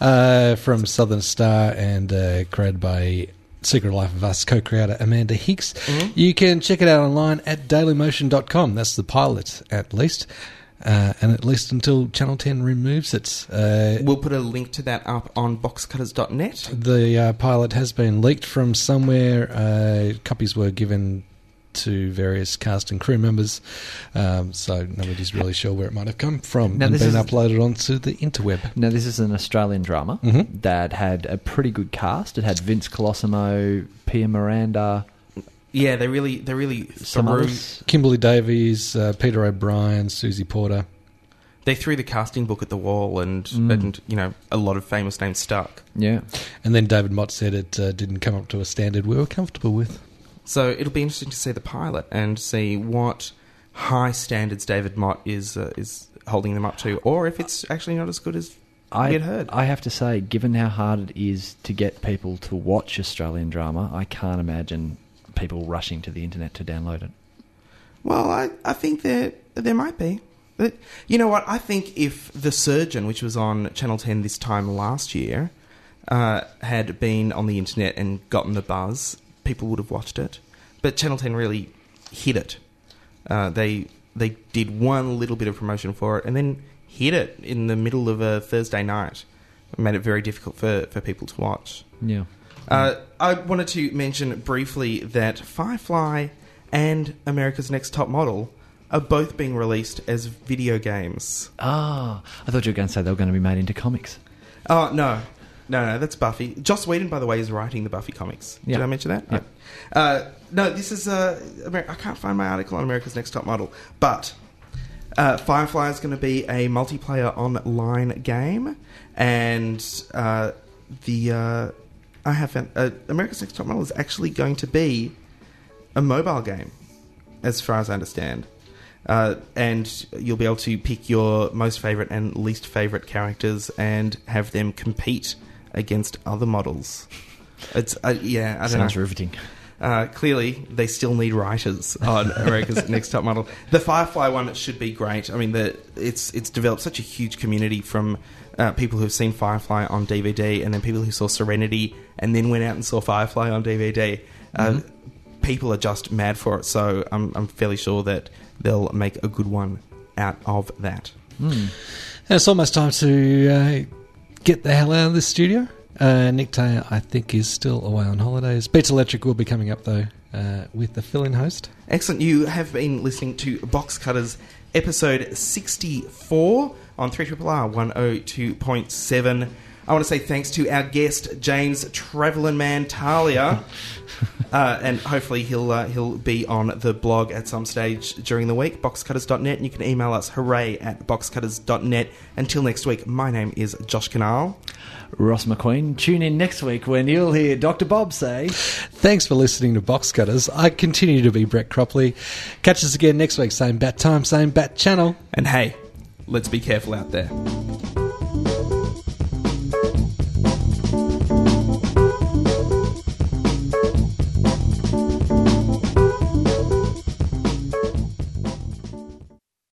[SPEAKER 3] uh, from Southern Star and uh, created by Secret Life of Us co-creator Amanda Higgs,
[SPEAKER 1] Mm-hmm.
[SPEAKER 3] you can check it out online at dailymotion.com. That's the pilot, at least. Uh, and at least until Channel 10 removes it. Uh,
[SPEAKER 1] We'll put a link to that up on boxcutters.net.
[SPEAKER 3] the uh, pilot has been leaked from somewhere. Uh, copies were given to various cast and crew members, um, so nobody's really sure where it might have come from
[SPEAKER 2] Now,
[SPEAKER 3] and
[SPEAKER 2] this
[SPEAKER 3] been
[SPEAKER 2] is-
[SPEAKER 3] uploaded onto the interweb.
[SPEAKER 2] Now this is an Australian drama
[SPEAKER 3] Mhm.
[SPEAKER 2] that had a pretty good cast. It had Vince Colosimo, Pia Miranda,
[SPEAKER 1] Yeah, they really they really
[SPEAKER 2] some
[SPEAKER 1] threw,
[SPEAKER 2] others.
[SPEAKER 3] Kimberly Davies, uh, Peter O'Brien, Susie Porter.
[SPEAKER 1] they threw the casting book at the wall and
[SPEAKER 2] Mm.
[SPEAKER 1] and you know a lot of famous names stuck.
[SPEAKER 2] Yeah.
[SPEAKER 3] And then David Mott said it uh, didn't come up to a standard we were comfortable with.
[SPEAKER 1] So it'll be interesting to see the pilot and see what high standards David Mott is uh, is holding them up to, or if it's actually not as good as
[SPEAKER 2] I,
[SPEAKER 1] heard.
[SPEAKER 2] I have to say, given how hard it is to get people to watch Australian drama, I can't imagine people rushing to the internet to download it.
[SPEAKER 1] Well, I, I think there there might be. But you know what? I think if The Surgeon, which was on Channel 10 this time last year, uh, had been on the internet and gotten the buzz, people would have watched it. But Channel 10 really hit it. Uh, they they did one little bit of promotion for it and then hit it in the middle of a Thursday night. It made it very difficult for, for people to watch.
[SPEAKER 2] Yeah.
[SPEAKER 1] Uh, I wanted to mention briefly that Firefly and America's Next Top Model are both being released as video games.
[SPEAKER 2] Ah, I thought you were going to say they were going to be made into comics.
[SPEAKER 1] Oh, no. No, no, that's Buffy. Joss Whedon, by the way, is writing the Buffy comics.
[SPEAKER 2] Yeah.
[SPEAKER 1] Did I mention that?
[SPEAKER 2] Yeah.
[SPEAKER 1] Uh, no, this is. Uh, Amer- I can't find my article on America's Next Top Model, but uh, Firefly is going to be a multiplayer online game, and uh, the uh, I have found, uh, America's Next Top Model is actually going to be a mobile game, as far as I understand. Uh, and you'll be able to pick your most favorite and least favorite characters and have them compete against other models. It's uh, yeah, I don't
[SPEAKER 2] Sounds
[SPEAKER 1] know.
[SPEAKER 2] riveting.
[SPEAKER 1] Uh, clearly, they still need writers on America's Next Top Model. The Firefly one should be great. I mean, the, it's it's developed such a huge community from uh, people who've seen Firefly on DVD, and then people who saw Serenity, and then went out and saw Firefly on DVD. Uh, People are just mad for it, so I'm I'm fairly sure that they'll make a good one out of that.
[SPEAKER 3] And it's almost time to uh, get the hell out of this studio. Uh, Nick Taylor, I think, is still away on holidays. Beats Electric will be coming up, though, uh, with the fill in host.
[SPEAKER 1] Excellent. You have been listening to Box Cutters episode 64 on 3RR 102.7. I want to say thanks to our guest, James Travelin Man Talia. Uh, and hopefully he'll uh, he'll be on the blog at some stage during the week, boxcutters.net, and you can email us hooray at boxcutters.net. Until next week, my name is Josh Kinal.
[SPEAKER 2] Ross McQueen. Tune in next week when you'll hear Dr. Bob say.
[SPEAKER 3] Thanks for listening to Box Cutters. I continue to be Brett Cropley. Catch us again next week, same bat time, same bat channel.
[SPEAKER 1] And hey, let's be careful out there.